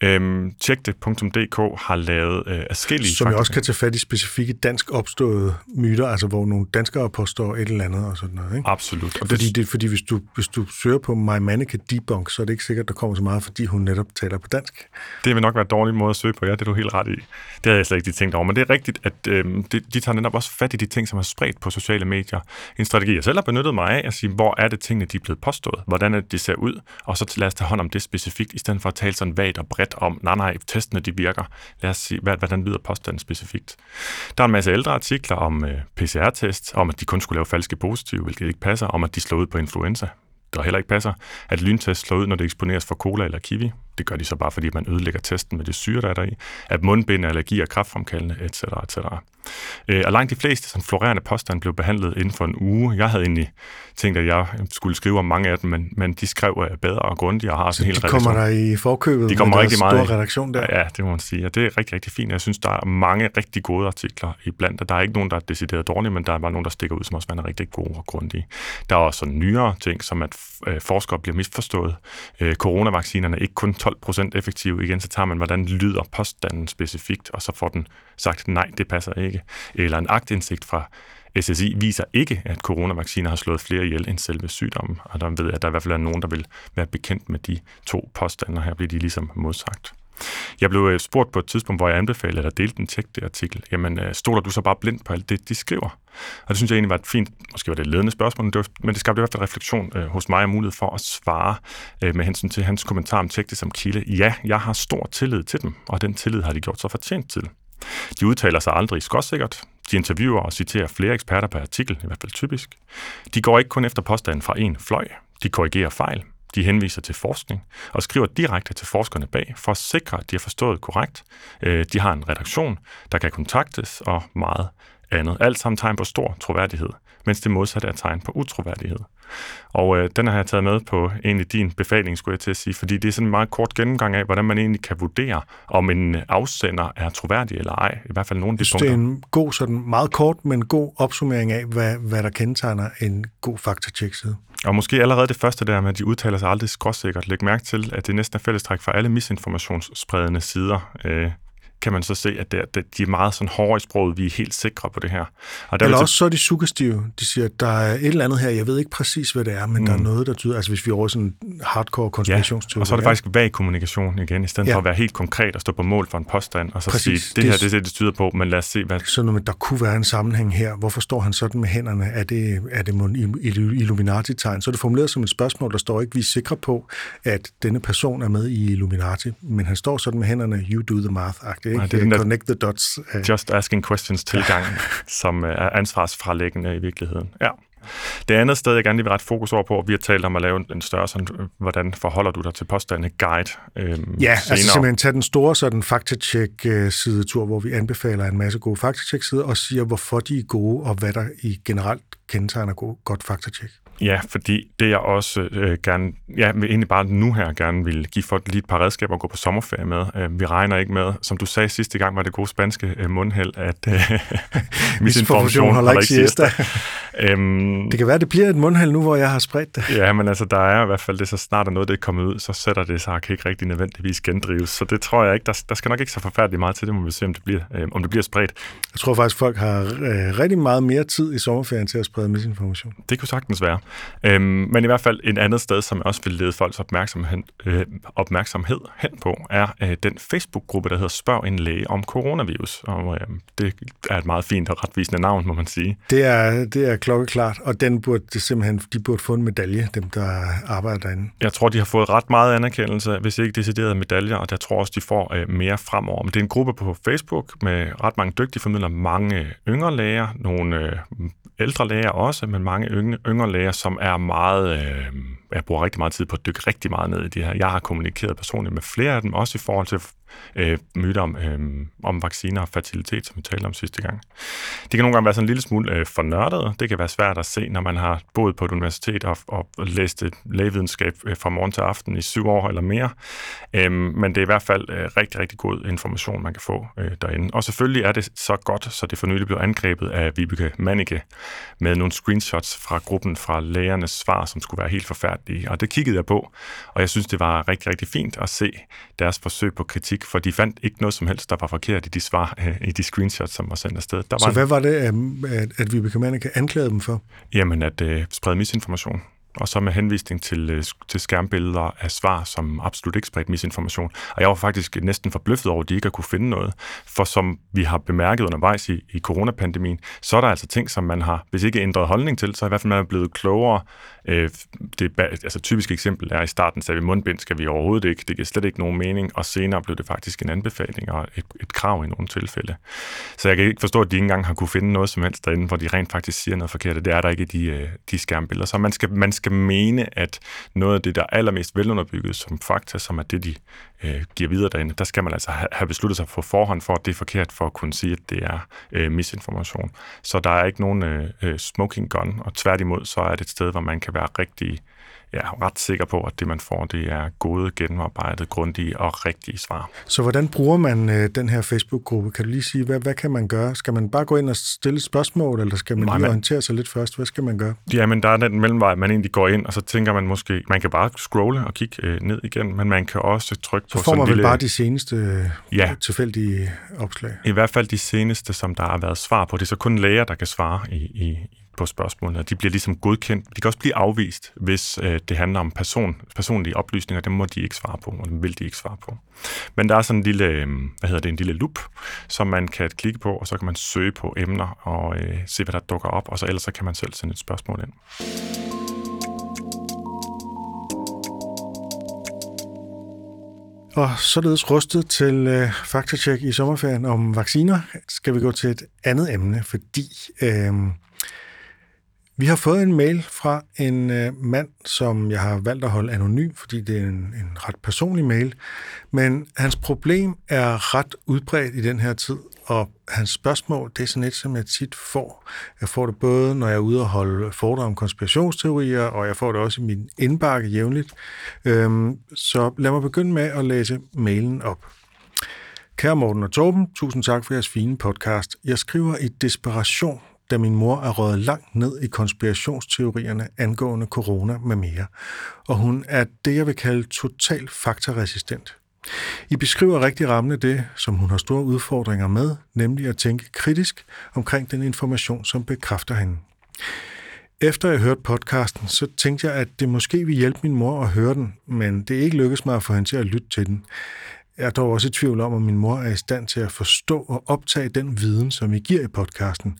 Øhm, Tjekte.dk har lavet øh, forskellige... Som jeg også kan tage fat i specifikke dansk opståede myter, altså hvor nogle danskere påstår et eller andet og sådan noget. Ikke? Absolut. Og fordi, det, fordi hvis, du, hvis du søger på My Mannequin Debunk, så er det ikke sikkert, der kommer så meget, fordi hun netop taler på dansk. Det vil nok være en dårlig måde at søge på, ja, det er du helt ret i. Det har jeg slet ikke tænkt over, men det er rigtigt, at øh, de, de tager netop også fat i de ting, som er spredt på sociale medier. En strategi, jeg selv har benyttet mig af, at sige, hvor er det tingene, de er blevet påstået? Hvordan er det, de ser ud? Og så lad os tage hånd om det specifikt, i stedet for at tale sådan vagt taler bredt om, nej, nej, testene de virker. Lad os se, hvad, hvordan lyder påstanden specifikt. Der er en masse ældre artikler om øh, PCR-test, om at de kun skulle lave falske positive, hvilket ikke passer, om at de slår ud på influenza, der heller ikke passer, at lyntest slår ud, når det eksponeres for cola eller kiwi. Det gør de så bare, fordi man ødelægger testen med det syre, der er der i. At mundbind, allergi og kraftfremkaldende, etc. etc. Øh, og langt de fleste sådan florerende påstande blev behandlet inden for en uge. Jeg havde egentlig tænkt, at jeg skulle skrive om mange af dem, men, men de skrev øh, bedre og grundigere og har sådan helt De kommer der i forkøbet de kommer med rigtig meget store redaktion der. Ja, det må man sige. Og det er rigtig, rigtig fint. Jeg synes, der er mange rigtig gode artikler i blandt. Der er ikke nogen, der er decideret dårlige, men der er bare nogen, der stikker ud, som også er rigtig gode og grundige. Der er også sådan nyere ting, som at øh, forskere bliver misforstået. Øh, coronavaccinerne er ikke kun 12% effektiv. Igen, så tager man, hvordan lyder påstanden specifikt, og så får den sagt, nej, det passer ikke. Eller en agtindsigt fra SSI viser ikke, at coronavacciner har slået flere ihjel end selve sygdommen. Og der ved jeg, at der i hvert fald er nogen, der vil være bekendt med de to påstande. Her bliver de ligesom modsagt. Jeg blev øh, spurgt på et tidspunkt, hvor jeg anbefalede at dele den tjekte artikel. Jamen, øh, stoler du så bare blindt på alt det, de skriver? Og det synes jeg egentlig var et fint, måske var det et ledende spørgsmål, men det, var, men det skabte i hvert fald refleksion øh, hos mig og mulighed for at svare øh, med hensyn til hans kommentar om tjekte som kilde. Ja, jeg har stor tillid til dem, og den tillid har de gjort sig fortjent til. De udtaler sig aldrig skåsikkert. De interviewer og citerer flere eksperter per artikel, i hvert fald typisk. De går ikke kun efter påstanden fra en fløj. De korrigerer fejl. De henviser til forskning og skriver direkte til forskerne bag for at sikre, at de har forstået korrekt. Øh, de har en redaktion, der kan kontaktes og meget andet. Alt sammen tegn på stor troværdighed, mens det modsatte er tegn på utroværdighed. Og øh, den har jeg taget med på egentlig din befaling, skulle jeg til at sige, fordi det er sådan en meget kort gennemgang af, hvordan man egentlig kan vurdere, om en afsender er troværdig eller ej. I hvert fald nogle af de punkter. Det er en god, sådan meget kort, men god opsummering af, hvad, hvad der kendetegner en god faktatjek-side. Og måske allerede det første der med, at de udtaler sig aldrig skråsikkert. Læg mærke til, at det næsten er fællestræk for alle misinformationsspredende sider. Øh, kan man så se, at det, at de er meget sådan hårde i sproget, vi er helt sikre på det her. Og der eller også så er de suggestive. De siger, at der er et eller andet her, jeg ved ikke præcis, hvad det er, men mm. der er mm. noget, der tyder, altså hvis vi er over sådan hardcore konspirationsteori. Ja, og så er det faktisk vag kommunikation igen, i stedet ja. for at være helt konkret og stå på mål for en påstand, og så præcis. sige, det, det her, det er det, det tyder på, men lad os se, hvad... Så når der kunne være en sammenhæng her, hvorfor står han sådan med hænderne? Er det, er det Illuminati-tegn? Så er det formuleret som et spørgsmål, der står ikke, vi er sikre på, at denne person er med i Illuminati, men han står sådan med hænderne, you do the math-agtigt ikke? Nej, det er den Connect the dots. Øh. Just asking questions tilgang, som øh, er ansvarsfralæggende i virkeligheden. Ja. Det andet sted, jeg gerne lige vil ret fokus over på, vi har talt om at lave en større sådan, øh, hvordan forholder du dig til påstandene guide øhm, Ja, senere. altså simpelthen tage den store sådan faktatjek-sidetur, hvor vi anbefaler en masse gode faktatjek-sider og siger, hvorfor de er gode, og hvad der i generelt kendetegner god, godt faktatjek. Ja, fordi det jeg også øh, gerne, ja, egentlig bare nu her gerne vil give folk lige et par redskaber at gå på sommerferie med. Øh, vi regner ikke med, som du sagde sidste gang, var det gode spanske øh, mundheld, at øh, misinformation holder ikke siesta. øhm, det kan være, det bliver et mundheld nu, hvor jeg har spredt det. Ja, men altså, der er i hvert fald det, så snart er noget, det er kommet ud, så sætter det sig kan ikke rigtig nødvendigvis gendrives. Så det tror jeg ikke, der, der skal nok ikke så forfærdeligt meget til det, må vi se, om det bliver, øh, om det bliver spredt. Jeg tror faktisk, folk har øh, rigtig meget mere tid i sommerferien til at sprede misinformation. Det kunne sagtens være. Øhm, men i hvert fald et andet sted, som jeg også vil lede folks opmærksomhed, øh, opmærksomhed hen på, er øh, den Facebook-gruppe, der hedder Spørg en læge om coronavirus. Og øh, det er et meget fint og retvisende navn, må man sige. Det er, det er klokkeklart, og den burde det simpelthen, de burde få en medalje, dem der arbejder derinde. Jeg tror, de har fået ret meget anerkendelse, hvis ikke deciderede medaljer, og jeg tror også, de får øh, mere fremover. Men det er en gruppe på Facebook med ret mange dygtige formidlere, mange yngre læger, nogle øh, ældre læger også, men mange yngre, yngre læger, som er meget... Øh, jeg bruger rigtig meget tid på at dykke rigtig meget ned i det her. Jeg har kommunikeret personligt med flere af dem, også i forhold til øh, myter om, øh, om vacciner og fertilitet, som vi talte om sidste gang. Det kan nogle gange være sådan en lille smule øh, fornørdet. Det kan være svært at se, når man har boet på et universitet og, og læst lægevidenskab øh, fra morgen til aften i syv år eller mere. Øh, men det er i hvert fald øh, rigtig, rigtig god information, man kan få øh, derinde. Og selvfølgelig er det så godt, så det for nylig blev angrebet af Vibeke Manike med nogle screenshots fra gruppen fra lægernes svar, som skulle være helt forfærdelige. Og det kiggede jeg på, og jeg synes, det var rigtig, rigtig fint at se deres forsøg på kritik, for de fandt ikke noget som helst, der var forkert i de svar, øh, i de screenshots, som var sendt afsted. Der var Så hvad var det, at, at Vibeke Manike anklagede dem for? Jamen, at uh, sprede misinformation og så med henvisning til, øh, til skærmbilleder af svar, som absolut ikke spredte misinformation. Og jeg var faktisk næsten forbløffet over, at de ikke har kunne finde noget. For som vi har bemærket undervejs i, i coronapandemien, så er der altså ting, som man har, hvis ikke ændret holdning til, så i hvert fald man er blevet klogere. Øh, det altså, typisk eksempel er, i starten sagde vi, mundbind skal vi overhovedet ikke, det giver slet ikke nogen mening, og senere blev det faktisk en anbefaling og et, et krav i nogle tilfælde. Så jeg kan ikke forstå, at de ikke engang har kunne finde noget som helst derinde, hvor de rent faktisk siger noget forkert. Det er der ikke i de, øh, de skærmbilleder. Så man skal, man skal mene, at noget af det, der er allermest velunderbygget som fakta, som er det, de øh, giver videre derinde, der skal man altså have besluttet sig på forhånd for, at det er forkert, for at kunne sige, at det er øh, misinformation. Så der er ikke nogen øh, øh smoking gun, og tværtimod så er det et sted, hvor man kan være rigtig ja, ret sikker på, at det, man får, det er gode, gennemarbejdet, grundige og rigtige svar. Så hvordan bruger man øh, den her Facebook-gruppe? Kan du lige sige, hvad, hvad kan man gøre? Skal man bare gå ind og stille spørgsmål, eller skal man Nej, lige man... orientere sig lidt først? Hvad skal man gøre? Ja, men der er den mellemvej, man egentlig går ind, og så tænker man måske, man kan bare scrolle og kigge øh, ned igen, men man kan også trykke så på får man sådan vel lille... bare de seneste ja. tilfældige opslag? I hvert fald de seneste, som der har været svar på. Det er så kun læger, der kan svare i, i, på spørgsmålene. De bliver ligesom godkendt. De kan også blive afvist, hvis øh, det handler om person, personlige oplysninger. Dem må de ikke svare på, og dem vil de ikke svare på. Men der er sådan en lille, øh, hvad hedder det, en lille loop, som man kan klikke på, og så kan man søge på emner og øh, se, hvad der dukker op, og så ellers så kan man selv sende et spørgsmål ind. Og således rustet til øh, faktatjek i sommerferien om vacciner, skal vi gå til et andet emne, fordi øh, vi har fået en mail fra en øh, mand, som jeg har valgt at holde anonym, fordi det er en, en ret personlig mail. Men hans problem er ret udbredt i den her tid, og hans spørgsmål, det er sådan et, som jeg tit får. Jeg får det både, når jeg er ude og holde foredrag om konspirationsteorier, og jeg får det også i min indbakke jævnligt. Øhm, så lad mig begynde med at læse mailen op. Kære Morten og Torben, tusind tak for jeres fine podcast. Jeg skriver i desperation da min mor er røget langt ned i konspirationsteorierne angående corona med mere, og hun er det, jeg vil kalde total faktaresistent. I beskriver rigtig rammende det, som hun har store udfordringer med, nemlig at tænke kritisk omkring den information, som bekræfter hende. Efter jeg hørte podcasten, så tænkte jeg, at det måske ville hjælpe min mor at høre den, men det er ikke lykkedes mig at få hende til at lytte til den. Jeg er dog også i tvivl om, at min mor er i stand til at forstå og optage den viden, som I giver i podcasten.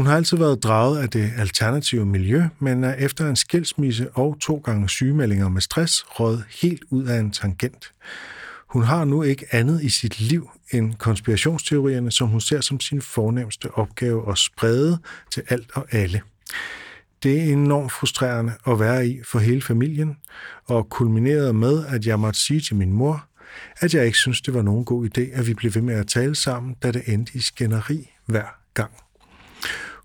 Hun har altid været draget af det alternative miljø, men er efter en skilsmisse og to gange sygemeldinger med stress råd helt ud af en tangent. Hun har nu ikke andet i sit liv end konspirationsteorierne, som hun ser som sin fornemmeste opgave at sprede til alt og alle. Det er enormt frustrerende at være i for hele familien, og kulminerede med, at jeg måtte sige til min mor, at jeg ikke synes, det var nogen god idé, at vi blev ved med at tale sammen, da det endte i skænderi hver gang.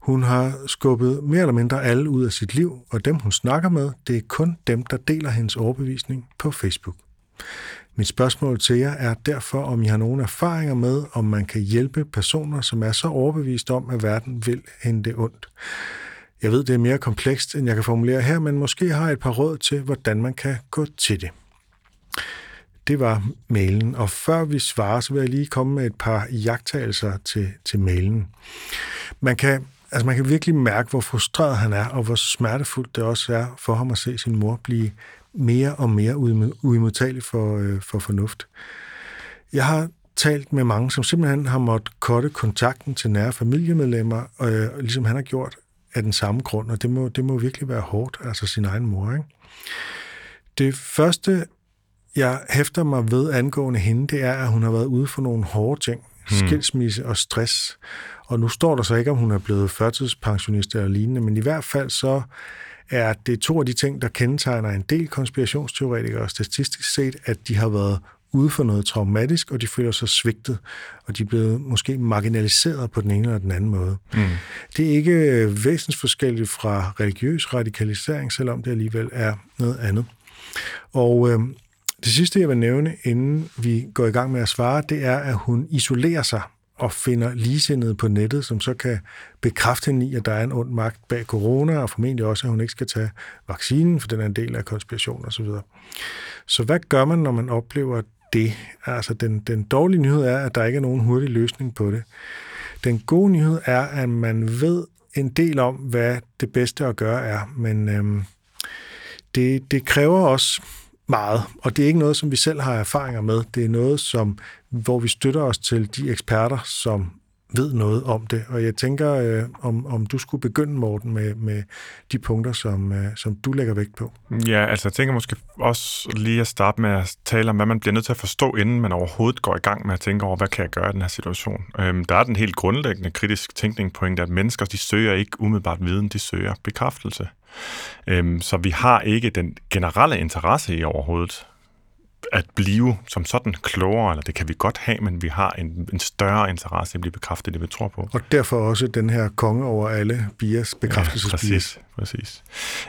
Hun har skubbet mere eller mindre alle ud af sit liv, og dem hun snakker med, det er kun dem, der deler hendes overbevisning på Facebook. Mit spørgsmål til jer er derfor, om I har nogle erfaringer med, om man kan hjælpe personer, som er så overbevist om, at verden vil hende det ondt. Jeg ved, det er mere komplekst, end jeg kan formulere her, men måske har jeg et par råd til, hvordan man kan gå til det. Det var mailen, og før vi svarer, så vil jeg lige komme med et par jagttagelser til, til mailen. Man kan altså man kan virkelig mærke, hvor frustreret han er, og hvor smertefuldt det også er for ham at se sin mor blive mere og mere uimodtagelig for, øh, for fornuft. Jeg har talt med mange, som simpelthen har måttet korte kontakten til nære familiemedlemmer, øh, ligesom han har gjort af den samme grund, og det må, det må virkelig være hårdt, altså sin egen mor. Ikke? Det første, jeg hæfter mig ved angående hende, det er, at hun har været ude for nogle hårde ting skilsmisse og stress. Og nu står der så ikke, om hun er blevet førtidspensionist eller lignende, men i hvert fald så er det to af de ting, der kendetegner en del konspirationsteoretikere statistisk set, at de har været ude for noget traumatisk, og de føler sig svigtet, og de er blevet måske marginaliseret på den ene eller den anden måde. Mm. Det er ikke væsensforskelligt fra religiøs radikalisering, selvom det alligevel er noget andet. Og øh, det sidste, jeg vil nævne, inden vi går i gang med at svare, det er, at hun isolerer sig og finder ligesindede på nettet, som så kan bekræfte hende i, at der er en ond magt bag corona, og formentlig også, at hun ikke skal tage vaccinen, for den er en del af konspiration osv. Så, så hvad gør man, når man oplever det? Altså, den, den dårlige nyhed er, at der ikke er nogen hurtig løsning på det. Den gode nyhed er, at man ved en del om, hvad det bedste at gøre er, men øhm, det, det kræver også meget, og det er ikke noget, som vi selv har erfaringer med. Det er noget, som, hvor vi støtter os til de eksperter, som ved noget om det. Og jeg tænker, øh, om, om du skulle begynde, Morten, med, med de punkter, som, øh, som du lægger vægt på. Ja, altså jeg tænker måske også lige at starte med at tale om, hvad man bliver nødt til at forstå, inden man overhovedet går i gang med at tænke over, hvad kan jeg gøre i den her situation. Øhm, der er den helt grundlæggende kritisk tænkning pointe, at mennesker, de søger ikke umiddelbart viden, de søger bekræftelse. Øhm, så vi har ikke den generelle interesse i overhovedet at blive som sådan klogere, eller det kan vi godt have, men vi har en, en større interesse i at blive bekræftet det, vi tror på. Og derfor også den her konge over alle bias, bekræftelsesbias. Ja, præcis. præcis.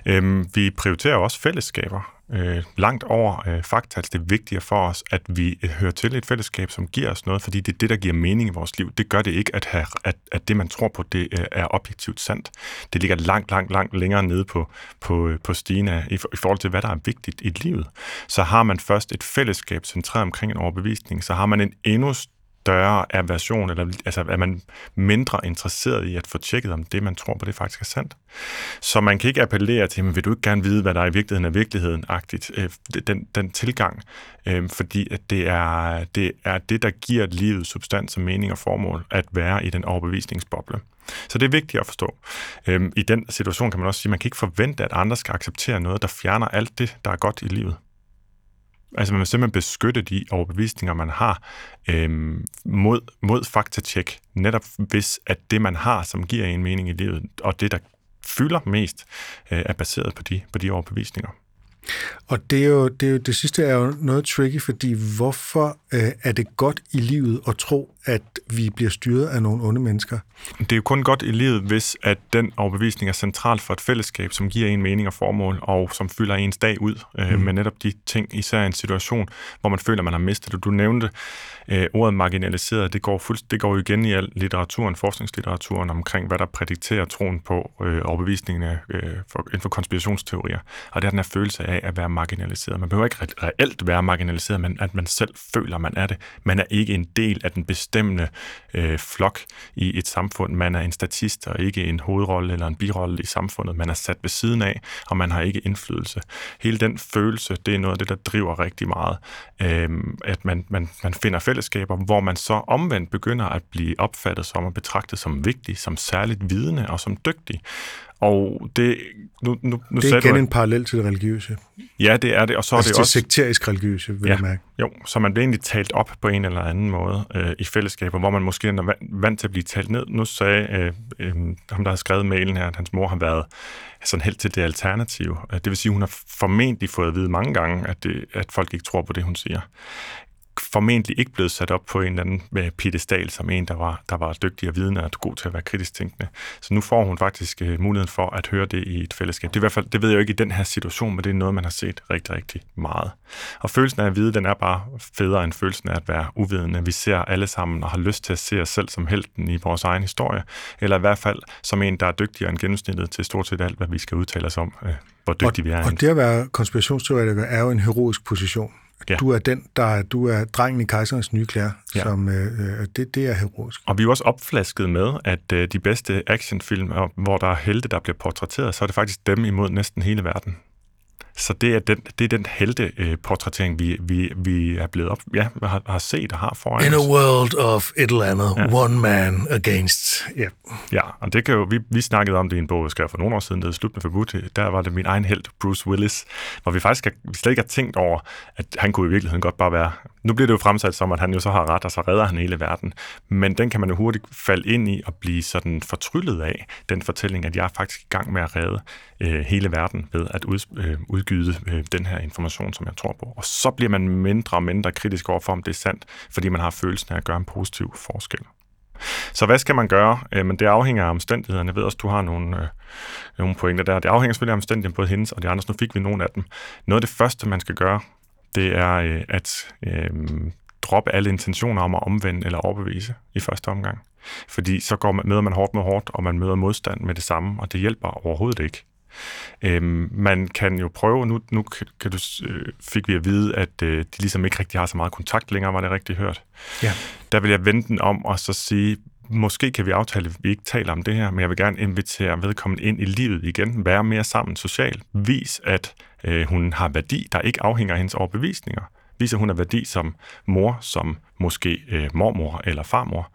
Øhm, vi prioriterer også fællesskaber øh, langt over øh, fakta. Altså, det er vigtigere for os, at vi øh, hører til et fællesskab, som giver os noget, fordi det er det, der giver mening i vores liv. Det gør det ikke, at, have, at, at det, man tror på, det øh, er objektivt sandt. Det ligger langt, langt, langt længere nede på, på, øh, på stigen af, i, for, i forhold til, hvad der er vigtigt i livet. Så har man først et fællesskab centreret omkring en overbevisning, så har man en endnu større aversion, eller altså er man mindre interesseret i at få tjekket, om det, man tror på, det faktisk er sandt. Så man kan ikke appellere til, men vil du ikke gerne vide, hvad der i virkeligheden er virkeligheden-agtigt, øh, den, den tilgang, øh, fordi at det, er, det er det, der giver livet substans og mening og formål, at være i den overbevisningsboble. Så det er vigtigt at forstå. Øhm, I den situation kan man også sige, at man kan ikke forvente, at andre skal acceptere noget, der fjerner alt det, der er godt i livet. Altså man vil simpelthen beskytte de overbevisninger, man har øhm, mod, mod faktatjek, netop hvis at det, man har, som giver en mening i livet, og det, der fylder mest, øh, er baseret på de, på de overbevisninger. Og det, er jo, det, er jo, det sidste er jo noget tricky, fordi hvorfor øh, er det godt i livet at tro, at vi bliver styret af nogle onde mennesker? Det er jo kun godt i livet, hvis at den overbevisning er central for et fællesskab, som giver en mening og formål, og som fylder ens dag ud øh, mm. med netop de ting, især i en situation, hvor man føler, man har mistet det. Du nævnte øh, ordet marginaliseret, det går, fuldst, det går jo igen i al litteraturen, forskningslitteraturen omkring, hvad der prædikterer troen på øh, overbevisningen øh, for, inden for konspirationsteorier. Og det er den her følelse af at være marginaliseret. Man behøver ikke reelt være marginaliseret, men at man selv føler, man er det. Man er ikke en del af den bestemmende øh, flok i et samfund. Man er en statist og ikke en hovedrolle eller en birolle i samfundet. Man er sat ved siden af, og man har ikke indflydelse. Hele den følelse, det er noget af det, der driver rigtig meget. Øh, at man, man, man finder fællesskaber, hvor man så omvendt begynder at blive opfattet som og betragtet som vigtig, som særligt vidende og som dygtig. Og det, nu, nu, nu det er igen du, en parallel til det religiøse. Ja, det er det. Og så altså er det, også sekterisk religiøse, vil ja, jeg mærke. Jo, så man bliver egentlig talt op på en eller anden måde øh, i fællesskaber, hvor man måske er vant til at blive talt ned. Nu sagde øh, øh, ham, der har skrevet mailen her, at hans mor har været sådan helt til det alternativ. Det vil sige, at hun har formentlig fået at vide mange gange, at, det, at folk ikke tror på det, hun siger formentlig ikke blevet sat op på en eller anden med piedestal som en, der var, der var dygtig og vidende og god til at være kritisk tænkende. Så nu får hun faktisk uh, muligheden for at høre det i et fællesskab. Det, er i hvert fald, det ved jeg jo ikke i den her situation, men det er noget, man har set rigtig, rigtig meget. Og følelsen af at vide, den er bare federe end følelsen af at være uvidende. Vi ser alle sammen og har lyst til at se os selv som helten i vores egen historie, eller i hvert fald som en, der er dygtigere end gennemsnittet til stort set alt, hvad vi skal udtale os om, uh, hvor dygtige vi er. Og det at være konspirationsteoretiker er jo en heroisk position. Ja. Du er den, der er, du er drengen i kejserens nye klæder, ja. som øh, øh, det, det er heroisk. Og vi er også opflasket med, at øh, de bedste actionfilm, hvor der er helte, der bliver portrætteret, så er det faktisk dem imod næsten hele verden. Så det er den, det er den helteportrættering, øh, vi, vi, vi er blevet op, ja, har, har set og har foran In a world of et eller andet, ja. one man against. Yeah. Ja, og det kan jo, vi, vi snakkede om det i en bog, jeg skrev for nogle år siden, der Slut med forbudt. Der var det min egen held, Bruce Willis, hvor vi faktisk vi slet ikke har tænkt over, at han kunne i virkeligheden godt bare være... Nu bliver det jo fremsat som, at han jo så har ret, og så redder han hele verden. Men den kan man jo hurtigt falde ind i og blive sådan fortryllet af, den fortælling, at jeg er faktisk i gang med at redde øh, hele verden ved at ud, øh, udgyde øh, den her information, som jeg tror på. Og så bliver man mindre og mindre kritisk overfor, om det er sandt, fordi man har følelsen af at gøre en positiv forskel. Så hvad skal man gøre? Øh, men det afhænger af omstændighederne. Jeg ved også, du har nogle, øh, nogle pointer der. Det afhænger selvfølgelig af omstændighederne, både hendes og de andres. Nu fik vi nogle af dem. Noget af det første, man skal gøre, det er øh, at øh, droppe alle intentioner om at omvende eller overbevise i første omgang. Fordi så går man, møder man hårdt med hårdt, og man møder modstand med det samme, og det hjælper overhovedet ikke. Øhm, man kan jo prøve, nu, nu kan du, øh, fik vi at vide, at øh, de ligesom ikke rigtig har så meget kontakt længere, var det rigtigt hørt? Ja. Der vil jeg vende den om og så sige, måske kan vi aftale, at vi ikke taler om det her, men jeg vil gerne invitere vedkommende ind i livet igen, være mere sammen socialt, vis at øh, hun har værdi, der ikke afhænger af hendes overbevisninger, vis at hun har værdi som mor, som måske øh, mormor eller farmor,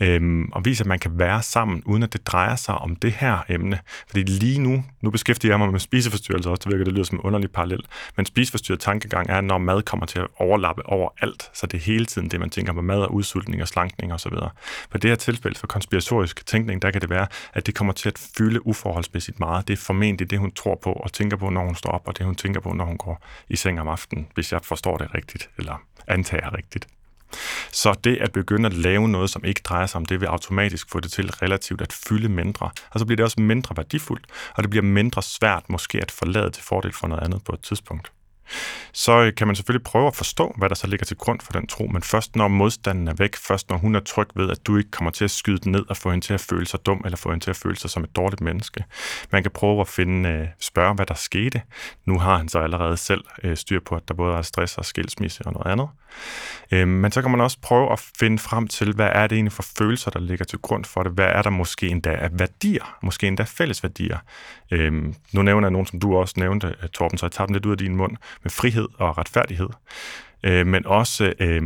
øh, og viser, at man kan være sammen, uden at det drejer sig om det her emne. Fordi lige nu, nu beskæftiger jeg mig med spiseforstyrrelser også, det virker, det lyder som en underlig parallel, men spiseforstyrret tankegang er, når mad kommer til at overlappe over alt, så det er hele tiden det, man tænker på mad og udsultning og slankning osv. På det her tilfælde for konspiratorisk tænkning, der kan det være, at det kommer til at fylde uforholdsmæssigt meget. Det er formentlig det, hun tror på og tænker på, når hun står op, og det, hun tænker på, når hun går i seng om aftenen, hvis jeg forstår det rigtigt, eller antager rigtigt. Så det at begynde at lave noget, som ikke drejer sig om det, vil automatisk få det til relativt at fylde mindre. Og så bliver det også mindre værdifuldt, og det bliver mindre svært måske at forlade til fordel for noget andet på et tidspunkt så øh, kan man selvfølgelig prøve at forstå, hvad der så ligger til grund for den tro, men først når modstanden er væk, først når hun er tryg ved, at du ikke kommer til at skyde den ned og få hende til at føle sig dum, eller få hende til at føle sig som et dårligt menneske. Man kan prøve at finde, øh, spørge, hvad der skete. Nu har han så allerede selv øh, styr på, at der både er stress og skilsmisse og noget andet. Øhm, men så kan man også prøve at finde frem til, hvad er det egentlig for følelser, der ligger til grund for det? Hvad er der måske endda af værdier? Måske endda fælles værdier? Øhm, nu nævner jeg nogen, som du også nævnte, øh, Torben, så jeg tager dem lidt ud af din mund med frihed og retfærdighed, øh, men også øh,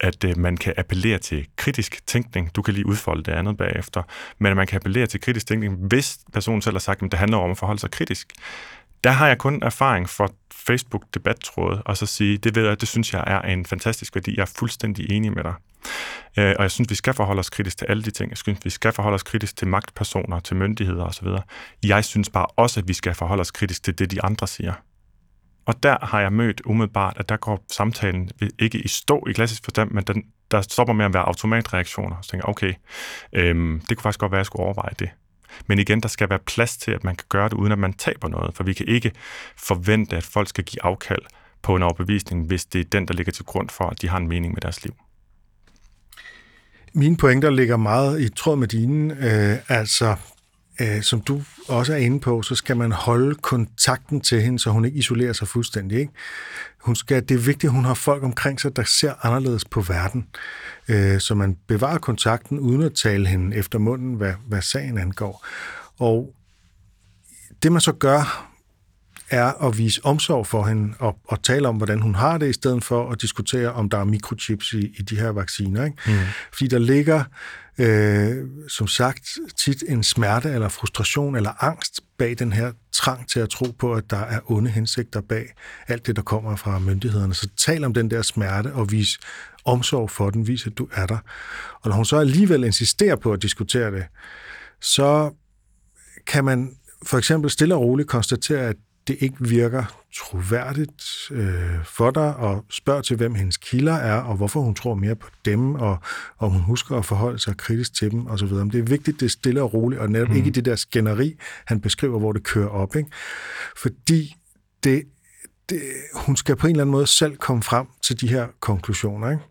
at øh, man kan appellere til kritisk tænkning. Du kan lige udfolde det andet bagefter, men at man kan appellere til kritisk tænkning, hvis personen selv har sagt, at det handler om at forholde sig kritisk. Der har jeg kun erfaring for Facebook-debattrådet, og så sige, det ved jeg, det synes jeg er en fantastisk værdi. Jeg er fuldstændig enig med dig. Øh, og jeg synes, vi skal forholde os kritisk til alle de ting. Jeg synes, vi skal forholde os kritisk til magtpersoner, til myndigheder osv. Jeg synes bare også, at vi skal forholde os kritisk til det, de andre siger. Og der har jeg mødt umiddelbart, at der går samtalen ikke i stå i klassisk forstand, men den, der stopper med at være automatreaktioner. Så tænker jeg, okay, øhm, det kunne faktisk godt være, at jeg skulle overveje det. Men igen, der skal være plads til, at man kan gøre det, uden at man taber noget. For vi kan ikke forvente, at folk skal give afkald på en overbevisning, hvis det er den, der ligger til grund for, at de har en mening med deres liv. Mine pointer ligger meget i tråd med dine. Øh, altså, øh, som du også er inde på, så skal man holde kontakten til hende, så hun ikke isolerer sig fuldstændig. Ikke? Hun skal, det er vigtigt, at hun har folk omkring sig, der ser anderledes på verden. Øh, så man bevarer kontakten, uden at tale hende efter munden, hvad, hvad sagen angår. Og det man så gør, er at vise omsorg for hende og, og tale om, hvordan hun har det, i stedet for at diskutere, om der er mikrochips i, i de her vacciner. Ikke? Mm. Fordi der ligger øh, som sagt tit en smerte eller frustration eller angst bag den her trang til at tro på, at der er onde hensigter bag alt det, der kommer fra myndighederne. Så tal om den der smerte og vis omsorg for den, vis at du er der. Og når hun så alligevel insisterer på at diskutere det, så kan man for eksempel stille og roligt konstatere, at det ikke virker troværdigt øh, for dig, og spørg til, hvem hendes kilder er, og hvorfor hun tror mere på dem, og om hun husker at forholde sig kritisk til dem, osv. Men det er vigtigt, det er stille og roligt, og netop mm. ikke det der skænderi, han beskriver, hvor det kører op. Ikke? Fordi det, det, hun skal på en eller anden måde selv komme frem til de her konklusioner. Ikke?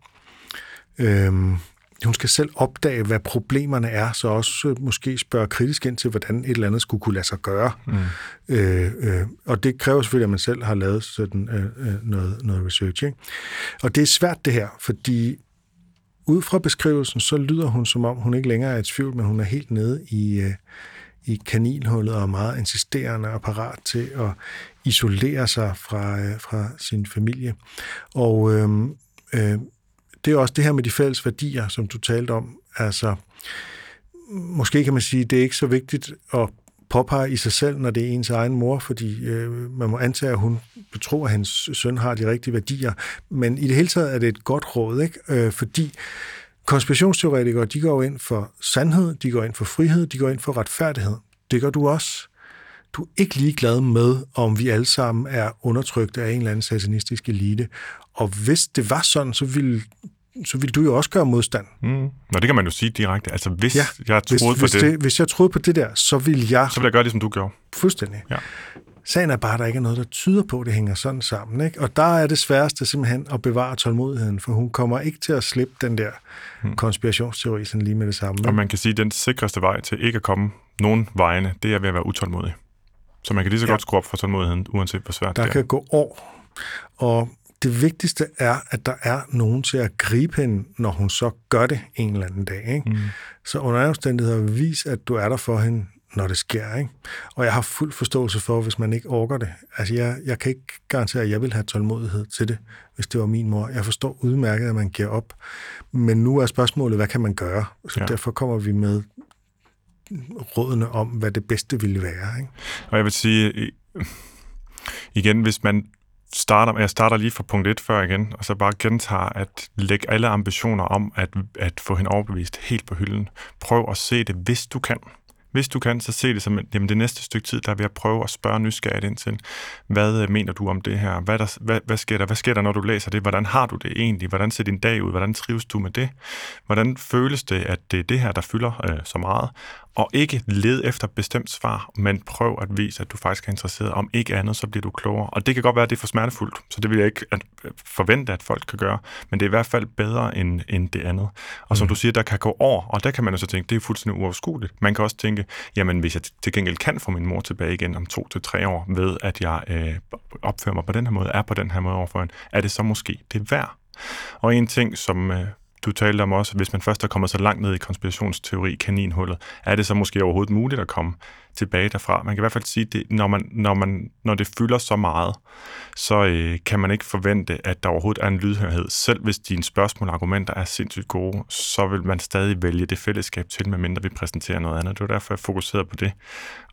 Øhm, hun skal selv opdage, hvad problemerne er, så også øh, måske spørge kritisk ind til, hvordan et eller andet skulle kunne lade sig gøre. Mm. Øh, øh, og det kræver selvfølgelig, at man selv har lavet sådan øh, øh, noget, noget research. Ikke? Og det er svært det her, fordi ud fra beskrivelsen, så lyder hun som om, hun ikke længere er i tvivl, men hun er helt nede i, øh, i kaninhullet og er meget insisterende og parat til at isolere sig fra, øh, fra sin familie. Og øh, øh, det er også det her med de fælles værdier, som du talte om. Altså, måske kan man sige, det er ikke så vigtigt at påpege i sig selv, når det er ens egen mor, fordi øh, man må antage, at hun betror, at hendes søn har de rigtige værdier. Men i det hele taget er det et godt råd, ikke? Øh, fordi konspirationsteoretikere, de går ind for sandhed, de går ind for frihed, de går ind for retfærdighed. Det gør du også. Du er ikke lige glad med, om vi alle sammen er undertrykt af en eller anden satanistisk elite. Og hvis det var sådan, så ville så vil du jo også gøre modstand. Mm. Nå, det kan man jo sige direkte. Altså, hvis ja, jeg troede hvis, på hvis det, det... Hvis jeg troede på det der, så vil jeg... Så vil jeg gøre det, som du gjorde. Fuldstændig. Ja. Sagen er bare, at der ikke er noget, der tyder på, at det hænger sådan sammen. Ikke? Og der er det sværeste simpelthen at bevare tålmodigheden, for hun kommer ikke til at slippe den der mm. konspirationsteori sådan lige med det samme. Ikke? Og man kan sige, at den sikreste vej til ikke at komme nogen vejene, det er ved at være utålmodig. Så man kan lige så ja. godt skrue op for tålmodigheden, uanset hvor svært der det er. Der kan gå år, og det vigtigste er, at der er nogen til at gribe hende, når hun så gør det en eller anden dag. Ikke? Mm. Så under omstændigheder vis, at du er der for hende, når det sker. Ikke? Og jeg har fuld forståelse for, hvis man ikke orker det. Altså, jeg, jeg kan ikke garantere, at jeg vil have tålmodighed til det, hvis det var min mor. Jeg forstår udmærket, at man giver op. Men nu er spørgsmålet, hvad kan man gøre? Så ja. derfor kommer vi med rådene om, hvad det bedste ville være. Ikke? Og jeg vil sige, igen, hvis man starter, jeg starter lige fra punkt 1 før igen, og så bare gentager at lægge alle ambitioner om at, at få hende overbevist helt på hylden. Prøv at se det, hvis du kan. Hvis du kan, så se det som, jamen, det næste stykke tid, der vil jeg prøve at spørge nysgerrigt ind til, hvad øh, mener du om det her? Hvad, der, hvad, hvad, sker der? hvad sker der, når du læser det? Hvordan har du det egentlig? Hvordan ser din dag ud? Hvordan trives du med det? Hvordan føles det, at det er det her, der fylder øh, så meget? Og ikke led efter bestemt svar, men prøv at vise, at du faktisk er interesseret. Om ikke andet, så bliver du klogere. Og det kan godt være, at det er for smertefuldt, så det vil jeg ikke at øh, forvente, at folk kan gøre. Men det er i hvert fald bedre end, end det andet. Og som mm. du siger, der kan gå over, og der kan man jo så tænke, det er fuldstændig uoverskueligt. Man kan også tænke, jamen hvis jeg til gengæld kan få min mor tilbage igen om to til tre år, ved at jeg øh, opfører mig på den her måde, er på den her måde overfor hende, er det så måske det værd? Og en ting, som øh, du talte om også, hvis man først er kommet så langt ned i konspirationsteori, kaninhullet, er det så måske overhovedet muligt at komme tilbage derfra? Man kan i hvert fald sige, at når, man, når, man, når det fylder så meget, så øh, kan man ikke forvente, at der overhovedet er en lydhørhed. Selv hvis dine spørgsmål og argumenter er sindssygt gode, så vil man stadig vælge det fællesskab til, medmindre vi præsenterer noget andet. Det var derfor, jeg fokuserede på det.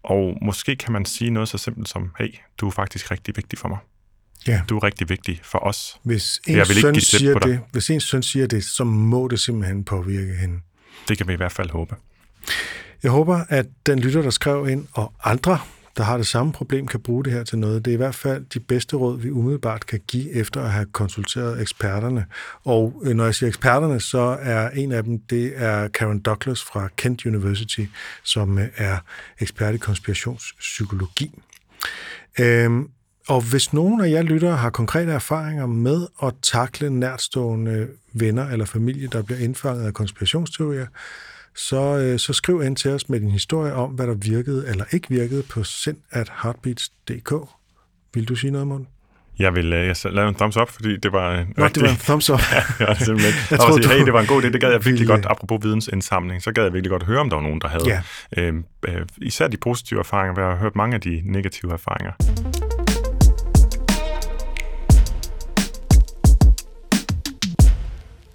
Og måske kan man sige noget så simpelt som, hey, du er faktisk rigtig vigtig for mig. Ja. Du er rigtig vigtig for os. Hvis en, jeg vil søn, ikke siger det, hvis en søn siger det, så må det simpelthen påvirke hende. Det kan vi i hvert fald håbe. Jeg håber, at den lytter, der skrev ind, og andre, der har det samme problem, kan bruge det her til noget. Det er i hvert fald de bedste råd, vi umiddelbart kan give efter at have konsulteret eksperterne. Og øh, når jeg siger eksperterne, så er en af dem, det er Karen Douglas fra Kent University, som øh, er ekspert i konspirationspsykologi. Øhm, og hvis nogen af jer lyttere har konkrete erfaringer med at takle nærtstående venner eller familie, der bliver indfanget af konspirationsteorier, så, øh, så skriv ind til os med din historie om, hvad der virkede eller ikke virkede på send at heartbeats.dk. Vil du sige noget, Morten? Jeg vil uh, jeg lave en thumbs up, fordi det var en Nå, rigtig... det var en thumbs up. ja, ja, simpelthen. jeg tror, sige, hey, det var en god idé, det gad jeg virkelig godt, apropos vidensindsamling, så gad jeg virkelig godt høre, om der var nogen, der havde ja. øh, øh, især de positive erfaringer, jeg har hørt mange af de negative erfaringer.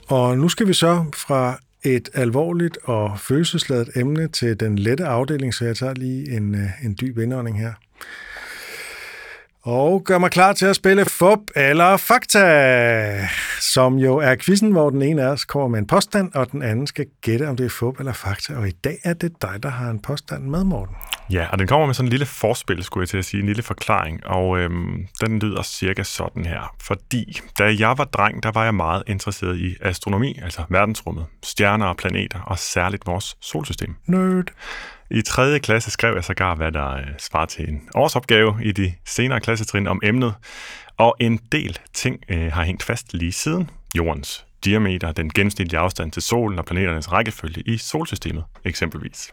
Og nu skal vi så fra et alvorligt og følelsesladet emne til den lette afdeling, så jeg tager lige en, øh, en dyb indånding her. Og gør mig klar til at spille FUP eller Fakta, som jo er quizzen, hvor den ene af os kommer med en påstand, og den anden skal gætte, om det er FUP eller Fakta. Og i dag er det dig, der har en påstand med, Morten. Ja, og den kommer med sådan en lille forspil, skulle jeg til at sige, en lille forklaring, og øhm, den lyder cirka sådan her. Fordi da jeg var dreng, der var jeg meget interesseret i astronomi, altså verdensrummet, stjerner og planeter, og særligt vores solsystem. Nerd. I 3. klasse skrev jeg sågar, hvad der øh, svarer til en årsopgave i de senere klassetrin om emnet, og en del ting øh, har hængt fast lige siden. Jordens diameter, den gennemsnitlige afstand til solen og planeternes rækkefølge i solsystemet eksempelvis.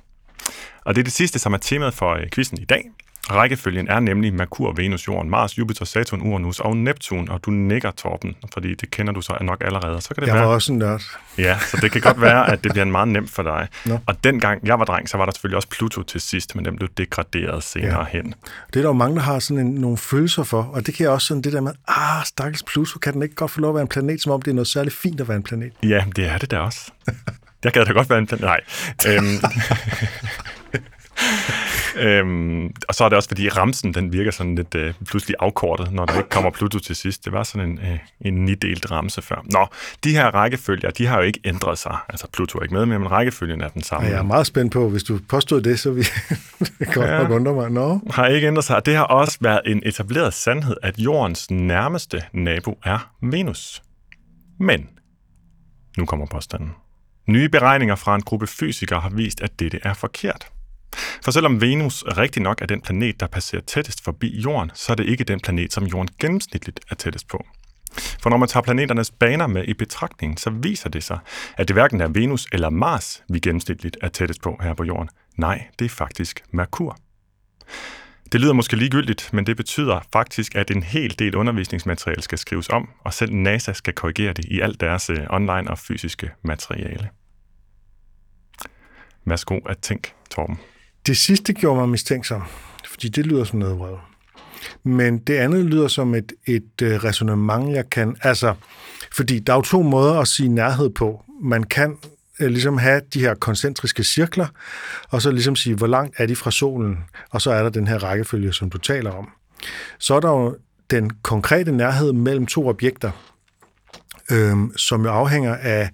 Og det er det sidste, som er temaet for øh, quizzen i dag. Rækkefølgen er nemlig Merkur, Venus, Jorden, Mars, Jupiter, Saturn, Uranus og Neptun, og du nikker, Torben, fordi det kender du så nok allerede. Så kan det jeg være, var også en nørd. Ja, så det kan godt være, at det bliver en meget nemt for dig. No. Og dengang jeg var dreng, så var der selvfølgelig også Pluto til sidst, men den blev degraderet senere ja. hen. Det er der jo mange, der har sådan en, nogle følelser for, og det kan jeg også sådan det der med, ah, stakkels Pluto, kan den ikke godt få lov at være en planet, som om det er noget særligt fint at være en planet? Ja, det er det da også. Jeg gad da godt være en planet. Nej. Øhm, øhm, og så er det også, fordi ramsen den virker sådan lidt øh, pludselig afkortet, når der ikke kommer Pluto til sidst. Det var sådan en, øh, en nidelt ramse før. Nå, de her rækkefølger, de har jo ikke ændret sig. Altså Pluto er ikke med, men rækkefølgen er den samme. Ja, jeg er meget spændt på, hvis du påstod det, så vi godt ja. nok undre mig. Nå. Har ikke ændret sig. Det har også været en etableret sandhed, at jordens nærmeste nabo er Venus. Men, nu kommer påstanden. Nye beregninger fra en gruppe fysikere har vist, at dette er forkert. For selvom Venus rigtig nok er den planet, der passerer tættest forbi Jorden, så er det ikke den planet, som Jorden gennemsnitligt er tættest på. For når man tager planeternes baner med i betragtning, så viser det sig, at det hverken er Venus eller Mars, vi gennemsnitligt er tættest på her på Jorden. Nej, det er faktisk Merkur. Det lyder måske ligegyldigt, men det betyder faktisk, at en hel del undervisningsmateriale skal skrives om, og selv NASA skal korrigere det i alt deres øh, online og fysiske materiale. Værsgo at tænk, Torben. Det sidste gjorde mig mistænksom, fordi det lyder som noget vrøvl. Men det andet lyder som et, et øh, resonemang, jeg kan... Altså, fordi der er jo to måder at sige nærhed på. Man kan øh, ligesom have de her koncentriske cirkler, og så ligesom sige, hvor langt er de fra solen, og så er der den her rækkefølge, som du taler om. Så er der jo den konkrete nærhed mellem to objekter, øhm, som jo afhænger af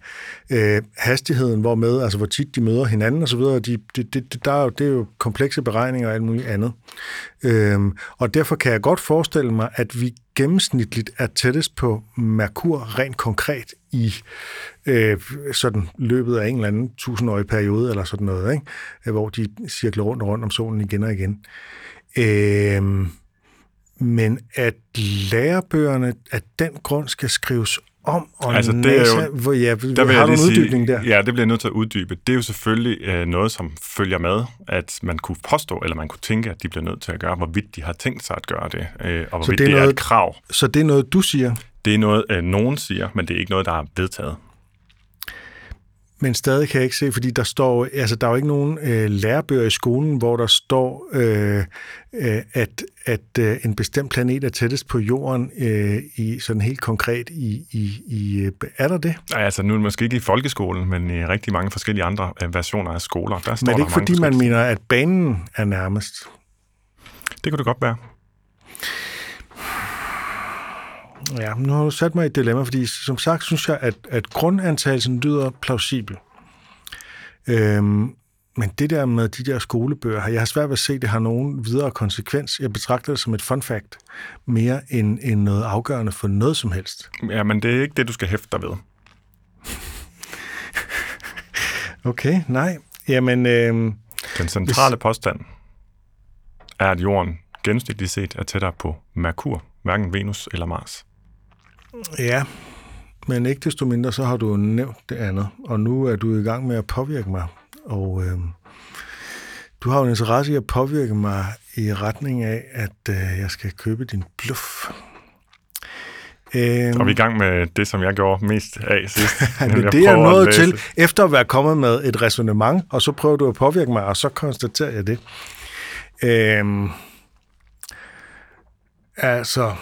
øh, hastigheden, hvor med, altså hvor tit de møder hinanden osv. De, det, det, der er jo, det er jo komplekse beregninger og alt muligt andet. Øh, og derfor kan jeg godt forestille mig, at vi gennemsnitligt er tættest på Merkur rent konkret i øh, sådan løbet af en eller anden tusindårig periode eller sådan noget, ikke? Øh, hvor de cirkler rundt og rundt om solen igen og igen. Øh, men at lærebøgerne af den grund skal skrives om, og Altså, det NASA, er jo- hvor, ja, Der vil har du en uddybning sige, der? Ja, det bliver jeg nødt til at uddybe. Det er jo selvfølgelig øh, noget, som følger med, at man kunne påstå, eller man kunne tænke, at de bliver nødt til at gøre, hvorvidt de har tænkt sig at gøre det, øh, og hvorvidt det er det er, noget- et krav. Så det er noget, du siger, Det er noget, øh, nogen siger, men det er ikke noget, der er vedtaget. Men stadig kan jeg ikke se, fordi der står, altså der er jo ikke nogen øh, lærebøger i skolen, hvor der står, øh, øh, at, at øh, en bestemt planet er tættest på jorden øh, i sådan helt konkret i, i, i øh, er der det? Nej, altså nu måske ikke i folkeskolen, men i rigtig mange forskellige andre øh, versioner af skoler. Der står Men er det ikke fordi, man mener, at banen er nærmest? Det kunne det godt være. Ja, nu har du sat mig i et dilemma, fordi som sagt synes jeg, at, at grundantagelsen lyder plausibel. Øhm, men det der med de der skolebøger, jeg har svært ved at se, at det har nogen videre konsekvens. Jeg betragter det som et fun fact, mere end, end noget afgørende for noget som helst. Ja, men det er ikke det, du skal hæfte dig ved. Okay, nej. Jamen, øhm, Den centrale påstand er, at jorden gennemsnitligt set er tættere på Merkur, hverken Venus eller Mars. Ja, men ikke desto mindre, så har du nævnt det andet, og nu er du i gang med at påvirke mig, og øhm, du har jo en interesse i at påvirke mig i retning af, at øh, jeg skal købe din bluff. Øhm, Og vi er i gang med det, som jeg gjorde mest af sidst. det er det, jeg nåede til, efter at være kommet med et resonemang, og så prøver du at påvirke mig, og så konstaterer jeg det. Øhm, altså...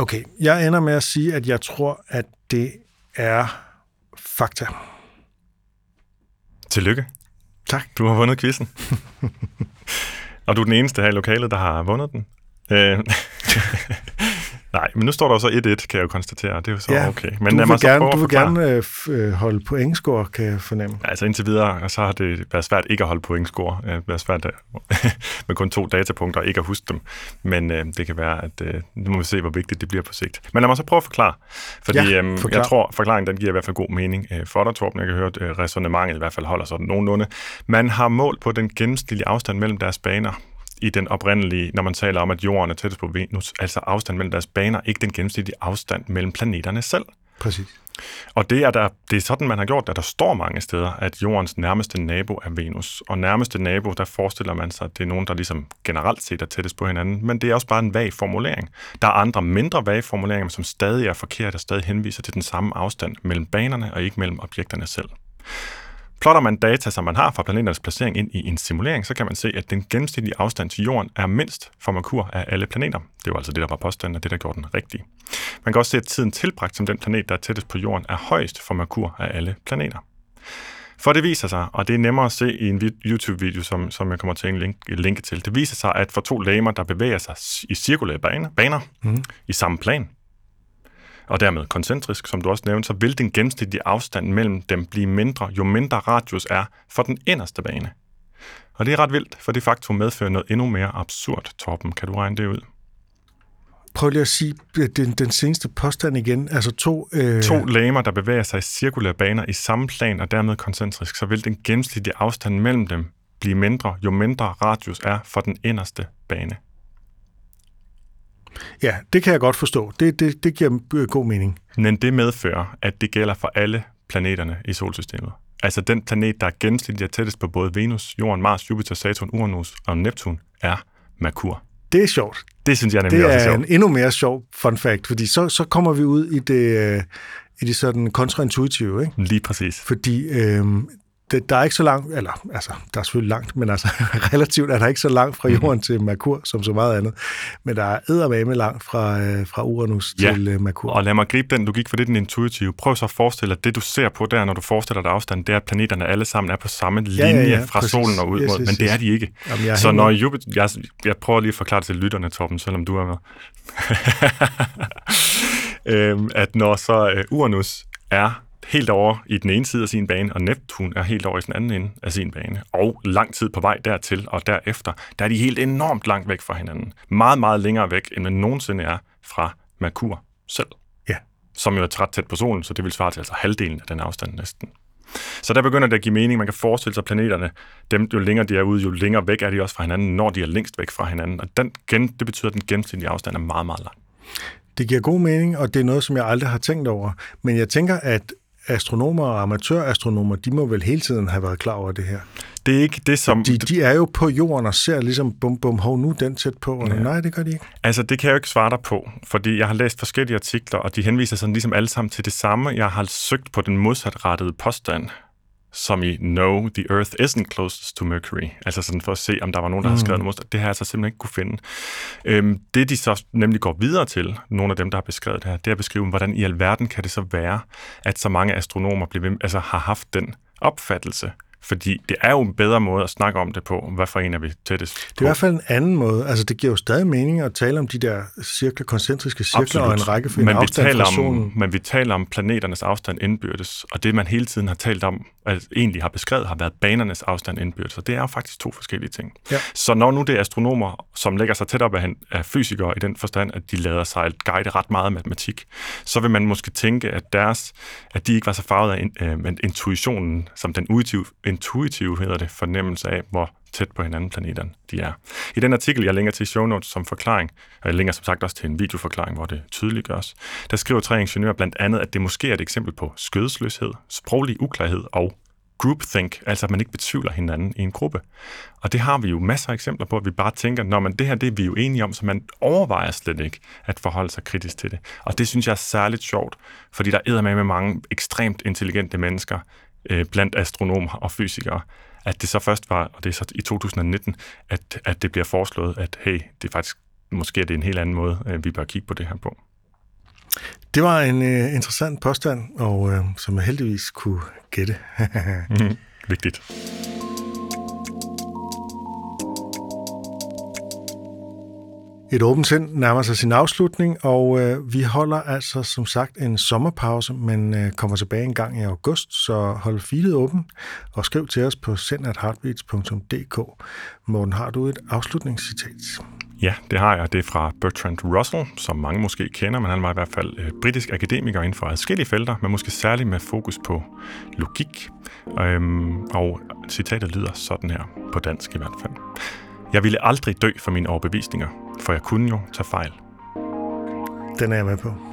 Okay, jeg ender med at sige, at jeg tror, at det er fakta. Tillykke. Tak. Du har vundet quizzen. og du er den eneste her i lokalet, der har vundet den. Øh, Nej, men nu står der så 1-1, kan jeg jo konstatere. Det er jo så Ja, okay. Men du vil mig gerne, du vil gerne øh, øh, holde pointscore, kan jeg fornemme. Altså indtil videre, så har det været svært ikke at holde pointscore. Det har været svært at- med kun to datapunkter ikke at huske dem. Men øh, det kan være, at øh, nu må vi se, hvor vigtigt det bliver på sigt. Men lad mig så prøve at forklare. Fordi Ja, øhm, forklar. jeg tror, forklaringen den giver i hvert fald god mening øh, for dig, Torben. Jeg kan høre, at øh, resonemanget i hvert fald holder sådan nogenlunde. Man har målt på den gennemsnitlige afstand mellem deres baner i den oprindelige, når man taler om, at jorden er tættest på Venus, altså afstand mellem deres baner, ikke den gennemsnitlige afstand mellem planeterne selv. Præcis. Og det er, der, det er sådan, man har gjort det. Der står mange steder, at jordens nærmeste nabo er Venus. Og nærmeste nabo, der forestiller man sig, at det er nogen, der ligesom generelt set er tættest på hinanden. Men det er også bare en vag formulering. Der er andre mindre vage formuleringer, som stadig er forkerte og stadig henviser til den samme afstand mellem banerne og ikke mellem objekterne selv. Plotter man data, som man har fra planeternes placering ind i en simulering, så kan man se, at den gennemsnitlige afstand til Jorden er mindst for Merkur af alle planeter. Det var altså det, der var påstanden, og det, der gjorde den rigtige. Man kan også se, at tiden tilbragt som den planet, der er tættest på Jorden, er højst for Merkur af alle planeter. For det viser sig, og det er nemmere at se i en vid- YouTube-video, som, som jeg kommer til at link, linke til, det viser sig, at for to legemer, der bevæger sig i cirkulære baner, baner mm. i samme plan, og dermed koncentrisk, som du også nævnte, så vil den gennemsnitlige afstand mellem dem blive mindre, jo mindre radius er for den inderste bane. Og det er ret vildt, for det faktum medfører noget endnu mere absurd, Torben. Kan du regne det ud? Prøv lige at sige øh, den, den seneste påstand igen. Altså to... Øh, To legemer, der bevæger sig i cirkulære baner i samme plan og dermed koncentrisk, så vil den gennemsnitlige afstand mellem dem blive mindre, jo mindre radius er for den inderste bane. Ja, det kan jeg godt forstå. Det, det, det giver øh, god mening. Men det medfører, at det gælder for alle planeterne i solsystemet. Altså den planet, der er gennemsnitligt er tættest på både Venus, Jorden, Mars, Jupiter, Saturn, Uranus og Neptun, er Merkur. Det er sjovt. Det synes jeg nemlig Det også er er sjovt. en endnu mere sjov fun fact, fordi så, så kommer vi ud i det, øh, i det sådan kontraintuitive, ikke? Lige præcis. Fordi øh, det, der er ikke så langt, eller altså, der er selvfølgelig langt, men altså relativt er der ikke så langt fra Mhm. jorden til Merkur, som så meget andet. Men der er eddermame langt fra, øh, fra Uranus Ja, til øh, Merkur. Og lad mig gribe den logik, for det er den intuitive. Prøv så at forestille dig, at det du ser på der, når du forestiller dig afstand, det er, at planeterne alle sammen er på samme linje ja, ja, fra præcis. solen og ud Yes, mod, yes, men det yes. er de ikke. Jamen, jeg så når. Jupiter, jeg, jeg prøver lige at forklare det til lytterne, Torben, selvom du er med. øhm, at når så øh, Uranus er helt over i den ene side af sin bane, og Neptun er helt over i den anden ende af sin bane, og lang tid på vej dertil og derefter, der er de helt enormt langt væk fra hinanden. Meget, meget længere væk, end man nogensinde er fra Merkur selv. Ja. Som jo er ret tæt på solen, så det vil svare til altså halvdelen af den afstand næsten. Så der begynder det at give mening. Man kan forestille sig planeterne, dem jo længere de er ude, jo længere væk er de også fra hinanden, når de er længst væk fra hinanden. Og den, gen, det betyder, at den gennemsnitlige afstand er meget, meget lang. Det giver god mening, og det er noget, som jeg aldrig har tænkt over. Men jeg tænker, at astronomer og amatørastronomer, de må vel hele tiden have været klar over det her. Det er ikke det, som... De, de er jo på jorden og ser ligesom, bum, bum, hov, nu den tæt på. Og Ja. Nej, det gør de ikke. Altså, det kan jeg jo ikke svare dig på, fordi jeg har læst forskellige artikler, og de henviser sådan ligesom alle sammen til det samme. Jeg har søgt på den modsatrettede påstand, som i No, the Earth isn't closest to Mercury. Altså sådan for at se, om der var nogen, der mm. har skrevet noget. Det har jeg altså simpelthen ikke kunne finde. Øhm, det, de så nemlig går videre til, nogle af dem, der har beskrevet det her, det er at beskrive, hvordan i alverden kan det så være, at så mange astronomer bliver, ved- altså, har haft den opfattelse. Fordi det er jo en bedre måde at snakke om det på. Hvad for en er vi tættest Det er på? i hvert fald en anden måde. Altså, det giver jo stadig mening at tale om de der cirkler, koncentriske cirkler Absolut. og en række for en men vi, afstand taler fra solen. om, men vi taler om planeternes afstand indbyrdes, og det man hele tiden har talt om, altså egentlig har beskrevet, har været banernes afstand indbyrdes, og det er jo faktisk to forskellige ting. Ja. Så når nu det er astronomer, som lægger sig tæt op af, af fysikere i den forstand, at de lader sig guide ret meget af matematik, så vil man måske tænke, at deres, at de ikke var så farvet af in, øh, intuitionen, som den intuitive, intuitive hedder det, fornemmelse af, hvor tæt på hinanden planeterne de er. I den artikel, jeg længer til i show notes som forklaring, og jeg længer som sagt også til en videoforklaring, hvor det tydeliggøres, der skriver tre ingeniører blandt andet, at det måske er et eksempel på skødesløshed, sproglig uklarhed og groupthink, altså at man ikke betvivler hinanden i en gruppe. Og det har vi jo masser af eksempler på, at vi bare tænker, når man det her det er vi jo enige om, så man overvejer slet ikke at forholde sig kritisk til det. Og det synes jeg er særligt sjovt, fordi der er med mange ekstremt intelligente mennesker, øh, blandt astronomer og fysikere, at det så først var, og det er så i 2019, at, at det bliver foreslået, at hey, det er faktisk, måske er det en helt anden måde, øh, vi bør kigge på det her på. Det var en uh, interessant påstand, og uh, som jeg heldigvis kunne gætte. Mm-hmm. Vigtigt. Et åbent sind nærmer sig sin afslutning, og øh, vi holder altså som sagt en sommerpause, men øh, kommer tilbage en gang i august, så hold feedet åben og skriv til os på sendatheartbeats.dk. Morten, har du et afslutningscitat? Ja, det har jeg. Det er fra Bertrand Russell, som mange måske kender, men han var i hvert fald øh, britisk akademiker inden for adskillige felter, men måske særligt med fokus på logik. Øhm, og citatet lyder sådan her, på dansk i hvert fald. Jeg ville aldrig dø for mine overbevisninger, for jeg kunne jo tage fejl. Den er jeg med på.